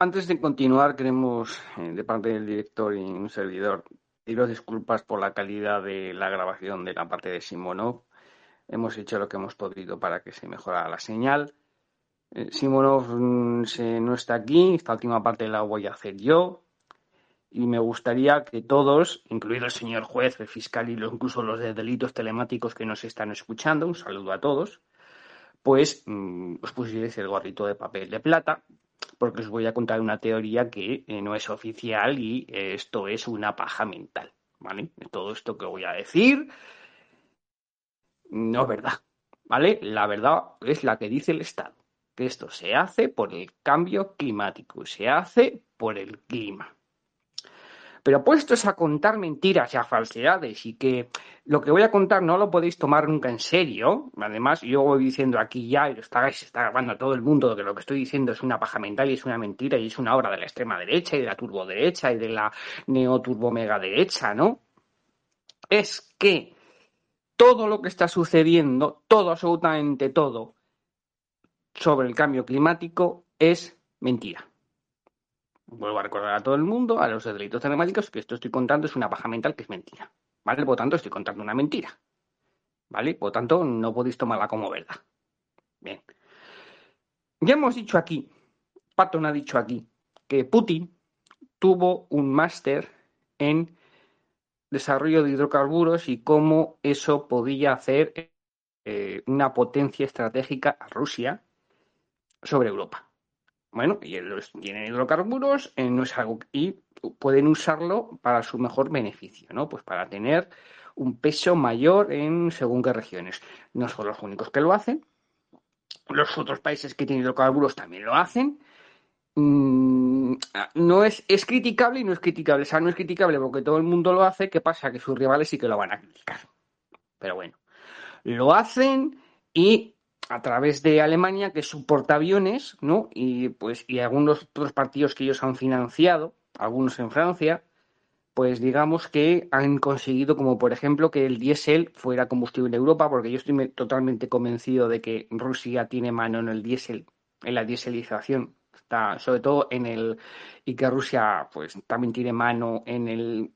Antes de continuar, queremos, eh, de parte del director y un servidor, pediros disculpas por la calidad de la grabación de la parte de Simonov. Hemos hecho lo que hemos podido para que se mejorara la señal. Eh, Simonov mm, se- no está aquí, esta última parte la voy a hacer yo. Y me gustaría que todos, incluido el señor juez, el fiscal y incluso los de delitos telemáticos que nos están escuchando, un saludo a todos, pues mm, os pusierais el gorrito de papel de plata porque os voy a contar una teoría que eh, no es oficial y eh, esto es una paja mental, ¿vale? Todo esto que voy a decir no es verdad, ¿vale? La verdad es la que dice el Estado, que esto se hace por el cambio climático, se hace por el clima. Pero puestos a contar mentiras y a falsedades y que lo que voy a contar no lo podéis tomar nunca en serio, además yo voy diciendo aquí ya y lo está, grabando a todo el mundo que lo que estoy diciendo es una paja mental y es una mentira y es una obra de la extrema derecha y de la turboderecha y de la neoturbo mega derecha, ¿no? Es que todo lo que está sucediendo, todo, absolutamente todo, sobre el cambio climático es mentira. Vuelvo a recordar a todo el mundo, a los de delitos telemáticos, que esto estoy contando es una paja mental que es mentira. ¿Vale? Por tanto, estoy contando una mentira. ¿Vale? Por tanto, no podéis tomarla como verdad. Bien. Ya hemos dicho aquí, Patton ha dicho aquí, que Putin tuvo un máster en desarrollo de hidrocarburos y cómo eso podía hacer eh, una potencia estratégica a Rusia sobre Europa. Bueno, y ellos tienen hidrocarburos, eh, no es algo y pueden usarlo para su mejor beneficio, ¿no? Pues para tener un peso mayor en según qué regiones. No son los únicos que lo hacen. Los otros países que tienen hidrocarburos también lo hacen. Mm, no es, es criticable y no es criticable. O sea, no es criticable porque todo el mundo lo hace. ¿Qué pasa? Que sus rivales sí que lo van a criticar. Pero bueno, lo hacen y a través de Alemania, que es su portaaviones, ¿no? Y pues, y algunos otros partidos que ellos han financiado, algunos en Francia, pues digamos que han conseguido, como por ejemplo, que el diésel fuera combustible en Europa, porque yo estoy me- totalmente convencido de que Rusia tiene mano en el diésel, en la dieselización, está, sobre todo en el, y que Rusia pues también tiene mano en el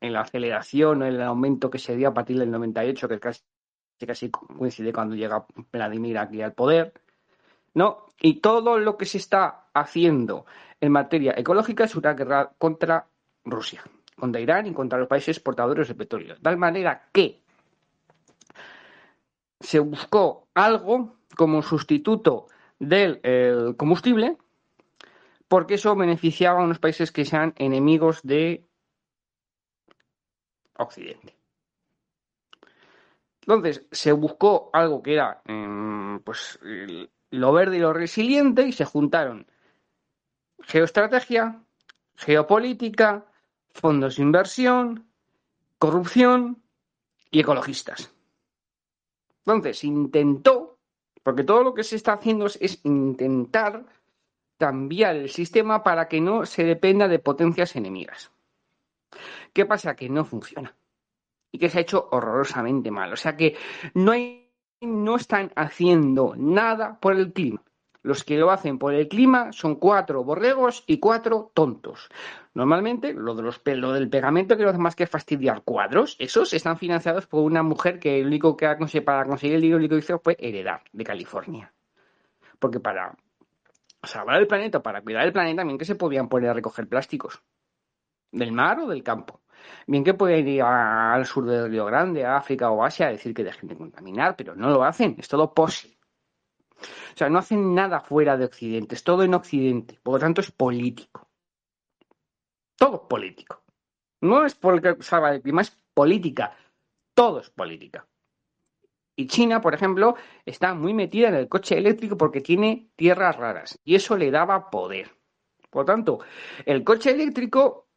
en la aceleración, en el aumento que se dio a partir del 98, que casi, casi coincide cuando llega Vladimir aquí al poder, ¿no? Y todo lo que se está haciendo en materia ecológica es una guerra contra Rusia, contra Irán y contra los países exportadores de petróleo. De tal manera que se buscó algo como sustituto del eh, combustible, porque eso beneficiaba a unos países que sean enemigos de Occidente. Entonces, se buscó algo que era mm, pues lo verde y lo resiliente y se juntaron geoestrategia, geopolítica, fondos de inversión, corrupción y ecologistas. Entonces, intentó, porque todo lo que se está haciendo es, es intentar cambiar el sistema para que no se dependa de potencias enemigas. ¿Qué pasa? Que no funciona. Y que se ha hecho horrorosamente mal. O sea que no no están haciendo nada por el clima. Los que lo hacen por el clima son cuatro borregos y cuatro tontos. Normalmente, lo, de los, lo del pegamento que no hace más que fastidiar cuadros, esos están financiados por una mujer que lo único que para conseguir el dinero único que hizo fue heredar de California. Porque para salvar el planeta, para cuidar el planeta, también que se podían poner a recoger plásticos. Del mar o del campo. Bien que pueden ir al sur del Río Grande, a África o Asia a decir que dejen de contaminar, pero no lo hacen, es todo posible. O sea, no hacen nada fuera de Occidente, es todo en Occidente, por lo tanto es político. Todo es político. No es porque salva el clima, es política. Todo es política. Y China, por ejemplo, está muy metida en el coche eléctrico porque tiene tierras raras y eso le daba poder. Por lo tanto, el coche eléctrico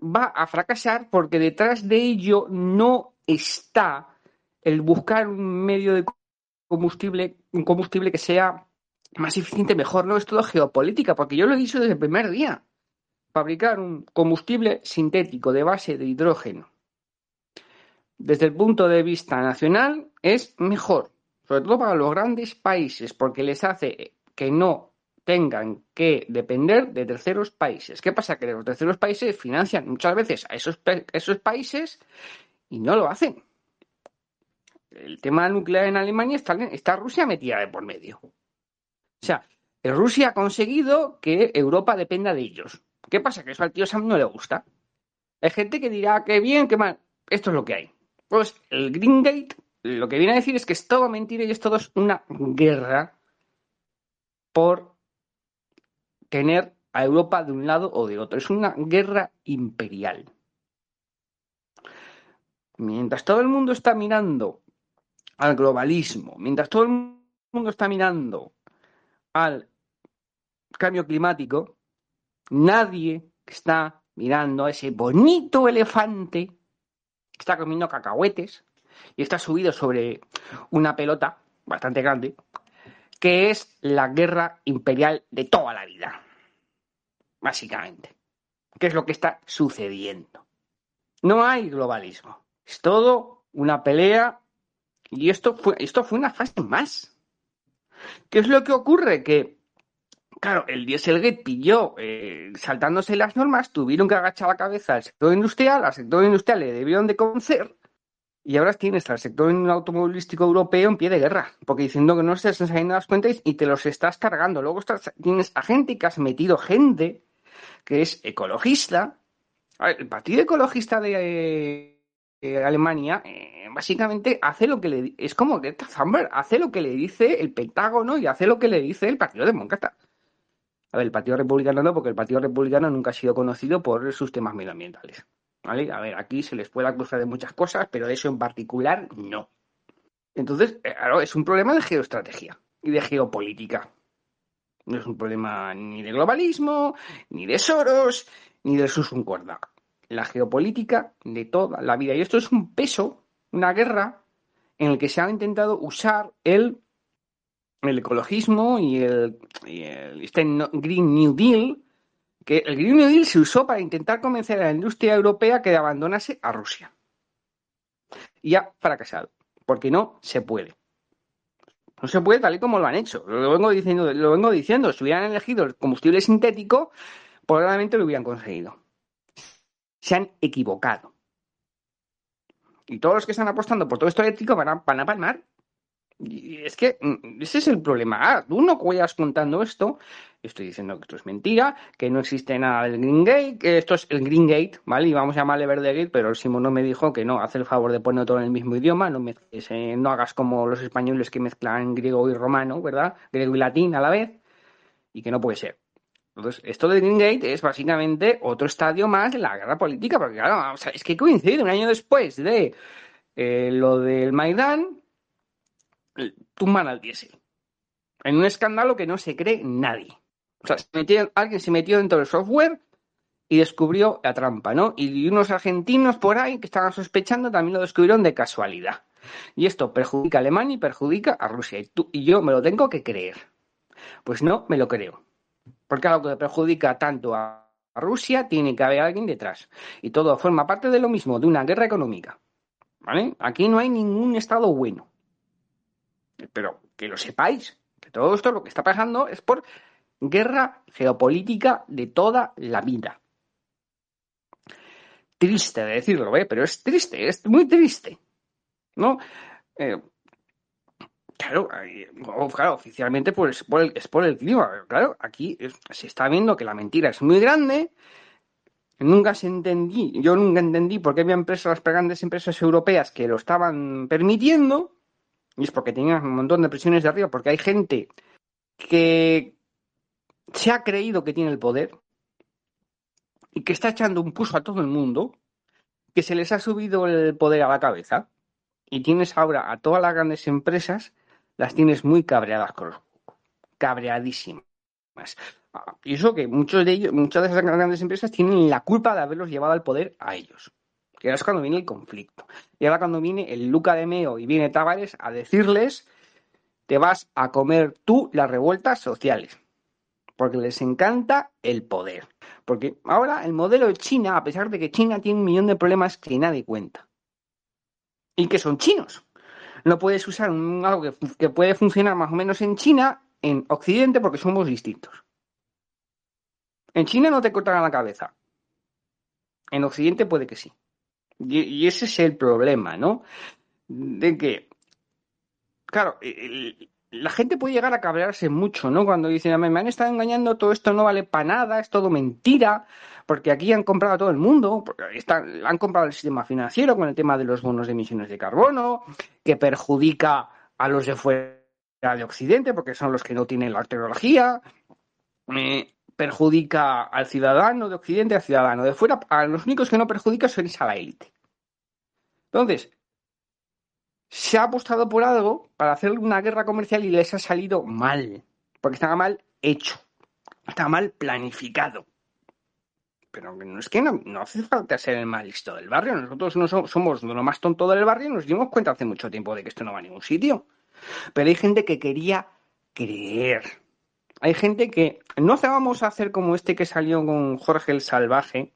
va a fracasar porque detrás de ello no está el buscar un medio de combustible, un combustible que sea más eficiente, mejor. No es todo geopolítica, porque yo lo he dicho desde el primer día. Fabricar un combustible sintético de base de hidrógeno desde el punto de vista nacional es mejor, sobre todo para los grandes países, porque les hace que no tengan que depender de terceros países. ¿Qué pasa? Que los terceros países financian muchas veces a esos, esos países y no lo hacen. El tema nuclear en Alemania está, está Rusia metida de por medio. O sea, Rusia ha conseguido que Europa dependa de ellos. ¿Qué pasa? Que eso al tío Sam no le gusta. Hay gente que dirá que bien, que mal. Esto es lo que hay. Pues el Green Gate lo que viene a decir es que es todo mentira y es todo una guerra por tener a Europa de un lado o de otro. Es una guerra imperial. Mientras todo el mundo está mirando al globalismo, mientras todo el mundo está mirando al cambio climático, nadie está mirando a ese bonito elefante está comiendo cacahuetes y está subido sobre una pelota bastante grande, que es la guerra imperial de toda la vida, básicamente. ¿Qué es lo que está sucediendo? No hay globalismo, es todo una pelea y esto fue, esto fue una fase más. ¿Qué es lo que ocurre? Que Claro, el Dieselgate pilló eh, saltándose las normas, tuvieron que agachar la cabeza al sector industrial, al sector industrial le debieron de conocer y ahora tienes al sector automovilístico europeo en pie de guerra, porque diciendo que no se están saliendo las cuentas y te los estás cargando. Luego tienes a gente que has metido gente que es ecologista. el Partido Ecologista de, Alemania eh, básicamente hace lo que le es como que Thunberg hace lo que le dice el Pentágono y hace lo que le dice el Partido Demócrata. A ver, el Partido Republicano no, porque el Partido Republicano nunca ha sido conocido por sus temas medioambientales. ¿Vale? A ver, aquí se les puede acusar de muchas cosas, pero de eso en particular no. Entonces, eh, claro, es un problema de geoestrategia y de geopolítica. No es un problema ni de globalismo, ni de Soros, ni de Susuncuerda. La geopolítica de toda la vida. Y esto es un peso, una guerra, en el que se ha intentado usar el el ecologismo y el, este Green New Deal, que el Green New Deal se usó para intentar convencer a la industria europea que abandonase a Rusia. Y ha fracasado, porque no se puede. No se puede tal y como lo han hecho. Lo vengo diciendo, lo vengo diciendo. Si hubieran elegido el combustible sintético, probablemente lo hubieran conseguido. Se han equivocado. Y todos los que están apostando por todo esto eléctrico van a, van a palmar. Y es que mm, ese es el problema. Ah, tú no vayas contando esto, estoy diciendo que esto es mentira, que no existe nada del Green Gate, que esto es el Green Gate, ¿vale? Y vamos a llamarle Verde Gate, pero el Simón no me dijo que no, hace el favor de poner todo en el mismo idioma, no, eh, no hagas como los españoles que mezclan griego y romano, ¿verdad? Griego y latín a la vez, y que no puede ser. Entonces, esto de Green Gate es básicamente otro estadio más de la guerra política, porque claro, es que coincide un año después de eh, lo del Maidán, tumban al diésel. En un escándalo que no se cree nadie. O sea, alguien se metió dentro del software y descubrió la trampa, ¿no? Y unos argentinos por ahí que estaban sospechando también lo descubrieron de casualidad. Y esto perjudica a Alemania y perjudica a Rusia. Y, tú, y yo me lo tengo que creer. Pues no, me lo creo. Porque algo que perjudica tanto a Rusia tiene que haber alguien detrás. Y todo forma parte de lo mismo, de una guerra económica. ¿Vale? Aquí no hay ningún Estado bueno. Pero que lo sepáis, que todo esto lo que está pasando es por guerra geopolítica de toda la vida. Triste de decirlo, ¿eh? pero es triste, es muy triste. ¿no? Eh, Claro, claro, oficialmente pues, por el, es por el clima. Claro, aquí se está viendo que la mentira es muy grande. Nunca se entendí, yo nunca entendí por qué había empresas, las grandes empresas europeas que lo estaban permitiendo. Y es porque tenían un montón de presiones de arriba, porque hay gente que se ha creído que tiene el poder y que está echando un puso a todo el mundo, que se les ha subido el poder a la cabeza. Y tienes ahora a todas las grandes empresas las tienes muy cabreadas con los cabreadísimas. Y eso que muchos de ellos, muchas de esas grandes empresas tienen la culpa de haberlos llevado al poder a ellos. Que es cuando viene el conflicto. Y ahora cuando viene el Luca de Meo y viene Tavares a decirles te vas a comer tú las revueltas sociales. Porque les encanta el poder. Porque ahora el modelo de China, a pesar de que China tiene un millón de problemas que nadie cuenta. Y que son chinos no puedes usar algo que, puede funcionar más o menos en China, en Occidente, porque somos distintos. En China no te cortan la cabeza. En Occidente puede que sí. Y, ese es el problema, ¿no? De que, claro, la gente puede llegar a cabrearse mucho, ¿no? Cuando dicen, me han estado engañando, todo esto no vale para nada, es todo mentira porque aquí han comprado a todo el mundo, están, han comprado el sistema financiero con el tema de los bonos de emisiones de carbono, que perjudica a los de fuera de Occidente, porque son los que no tienen la tecnología, eh, perjudica al ciudadano de Occidente, al ciudadano de fuera, a los únicos que no perjudica son a la élite. Entonces, se ha apostado por algo para hacer una guerra comercial y les ha salido mal, porque estaba mal hecho, está mal planificado pero no es que no, hace falta ser el más listo del barrio. Nosotros no somos, lo más tonto del barrio y nos dimos cuenta hace mucho tiempo de que esto no va a ningún sitio. Pero hay gente que quería creer. Hay gente que no vamos a hacer como este que salió con Jorge el Salvaje,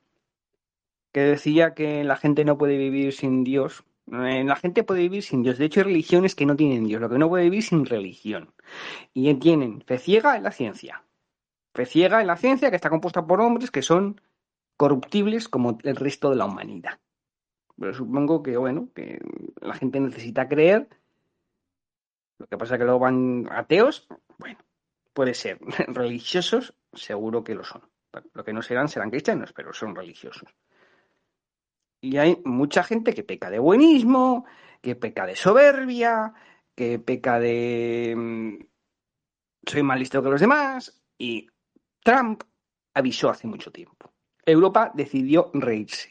que decía que la gente no puede vivir sin Dios. Eh, la gente puede vivir sin Dios. De hecho, hay religiones que no tienen Dios. Lo que no puede vivir sin religión. Y tienen fe ciega en la ciencia. Fe ciega en la ciencia que está compuesta por hombres que son corruptibles como el resto de la humanidad. Pero supongo que, bueno, que la gente necesita creer. Lo que pasa es que luego van ateos, bueno, puede ser. Religiosos, seguro que lo son. Lo que no serán serán cristianos, pero son religiosos. Y hay mucha gente que peca de buenismo, que peca de soberbia, que peca de mm, soy más listo que los demás. Y Trump avisó hace mucho tiempo. Europa decidió reírse.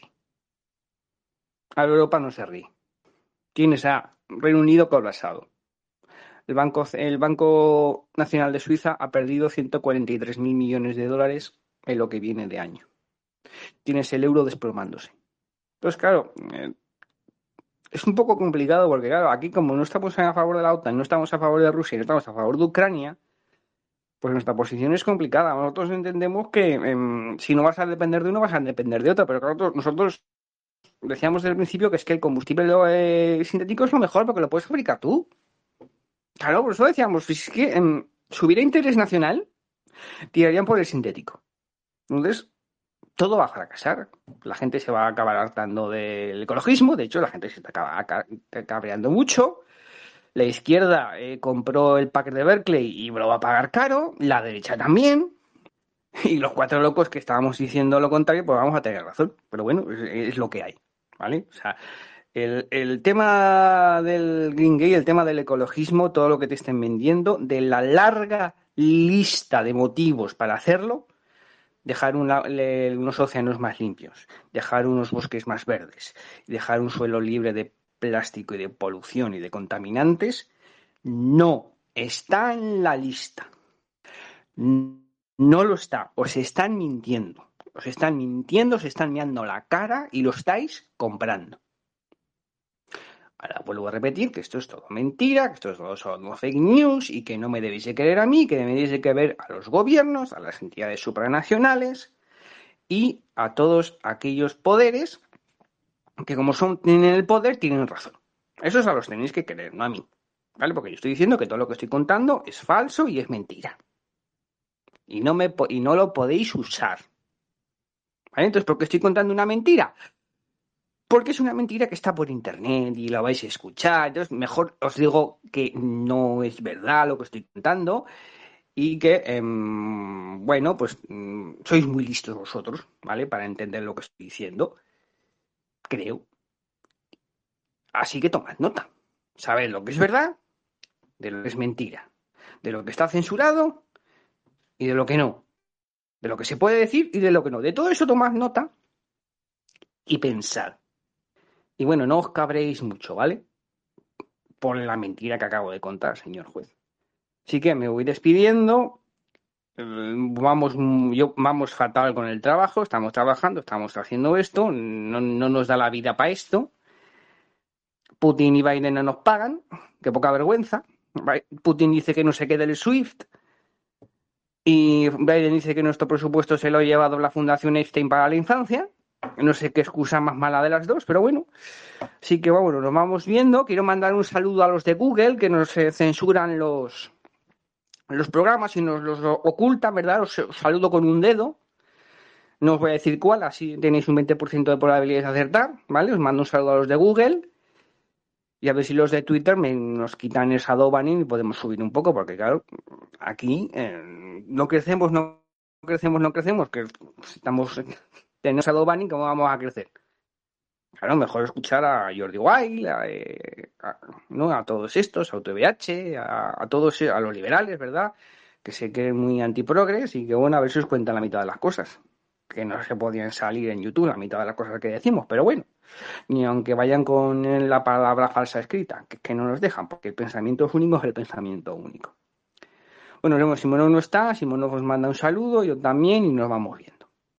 A Europa no se ríe. Tienes a Reino Unido colapsado. El Banco, el Banco Nacional de Suiza ha perdido 143 mil millones de dólares en lo que viene de año. Tienes el euro desplomándose. Entonces, claro, eh, es un poco complicado porque, claro, aquí como no estamos a favor de la OTAN, no estamos a favor de Rusia, no estamos a favor de Ucrania, pues nuestra posición es complicada. Nosotros entendemos que em, si no vas a depender de uno, vas a depender de otro, pero nosotros, nosotros decíamos desde el principio que es que el combustible eh, sintético es lo mejor porque lo puedes fabricar tú. Claro, por eso decíamos, es que em, si hubiera interés nacional, tirarían por el sintético. Entonces, todo va a fracasar. La gente se va a acabar hartando del ecologismo, de hecho, la gente se está cabreando mucho. La izquierda eh, compró el pack de Berkeley y lo va a pagar caro, la derecha también. Y los cuatro locos que estábamos diciendo lo contrario, pues vamos a tener razón. Pero bueno, es, lo que hay. ¿Vale? El, tema del Green Gay, el tema del ecologismo, todo lo que te estén vendiendo, de la larga lista de motivos para hacerlo, dejar unos océanos más limpios, dejar unos bosques más verdes, dejar un suelo libre de plástico y de polución y de contaminantes no está en la lista. No lo está. Os están mintiendo. Os están mintiendo, os están mirando la cara y lo estáis comprando. Ahora vuelvo a repetir que esto es todo mentira, que esto es todo fake news y que no me debéis de creer a mí, que debéis de creer a los gobiernos, a las entidades supranacionales y a todos aquellos poderes que como son, tienen el poder, tienen razón. Esos a los tenéis que creer, no a mí. ¿Vale? Porque yo estoy diciendo que todo lo que estoy contando es falso y es mentira. Y no, me, y no lo podéis usar. ¿Vale? Entonces, ¿por qué estoy contando una mentira? Porque es una mentira que está por internet y la vais a escuchar. Entonces, mejor os digo que no es verdad lo que estoy contando y que, em, bueno, pues mm, sois muy listos vosotros, ¿vale? Para entender lo que estoy diciendo. Creo. Así que tomad nota. Sabed lo que es verdad, de lo que es mentira, de lo que está censurado y de lo que no. De lo que se puede decir y de lo que no. De todo eso tomad nota y pensad. Y bueno, no os cabréis mucho, ¿vale? Por la mentira que acabo de contar, señor juez. Así que me voy despidiendo. Eh, vamos, yo, vamos fatal con el trabajo, estamos trabajando, estamos haciendo esto, no, no nos da la vida para esto. Putin y Biden no nos pagan, qué poca vergüenza. Putin dice que no se quede el SWIFT y Biden dice que nuestro presupuesto se lo ha llevado la Fundación Epstein para la infancia. No sé qué excusa más mala de las dos, pero bueno. Así que bueno, nos vamos viendo. Quiero mandar un saludo a los de Google que nos eh, censuran los, los programas y nos los ocultan, ¿verdad? Os, saludo con un dedo. No os voy a decir cuál, así tenéis un 20% de probabilidades de acertar, ¿vale? Os mando un saludo a los de Google. Y a ver si los de Twitter me, nos quitan esa banning y podemos subir un poco, porque claro, aquí eh, no crecemos, no crecemos, no crecemos, que estamos tenemos a Banning, ¿cómo vamos a crecer? Claro, mejor escuchar a Jordi Wild, a, eh, ¿no? a todos estos, a AutoVH, a, todos, a los liberales, ¿verdad? Que se creen muy antiprogres y que, bueno, a ver si os cuentan la mitad de las cosas. Que no se podían salir en YouTube la mitad de las cosas que decimos, pero bueno, ni aunque vayan con la palabra falsa escrita, que, que no nos dejan, porque el pensamiento único es el pensamiento único. Bueno, vemos, Simón no está, Simón os manda un saludo, yo también, y nos vamos viendo.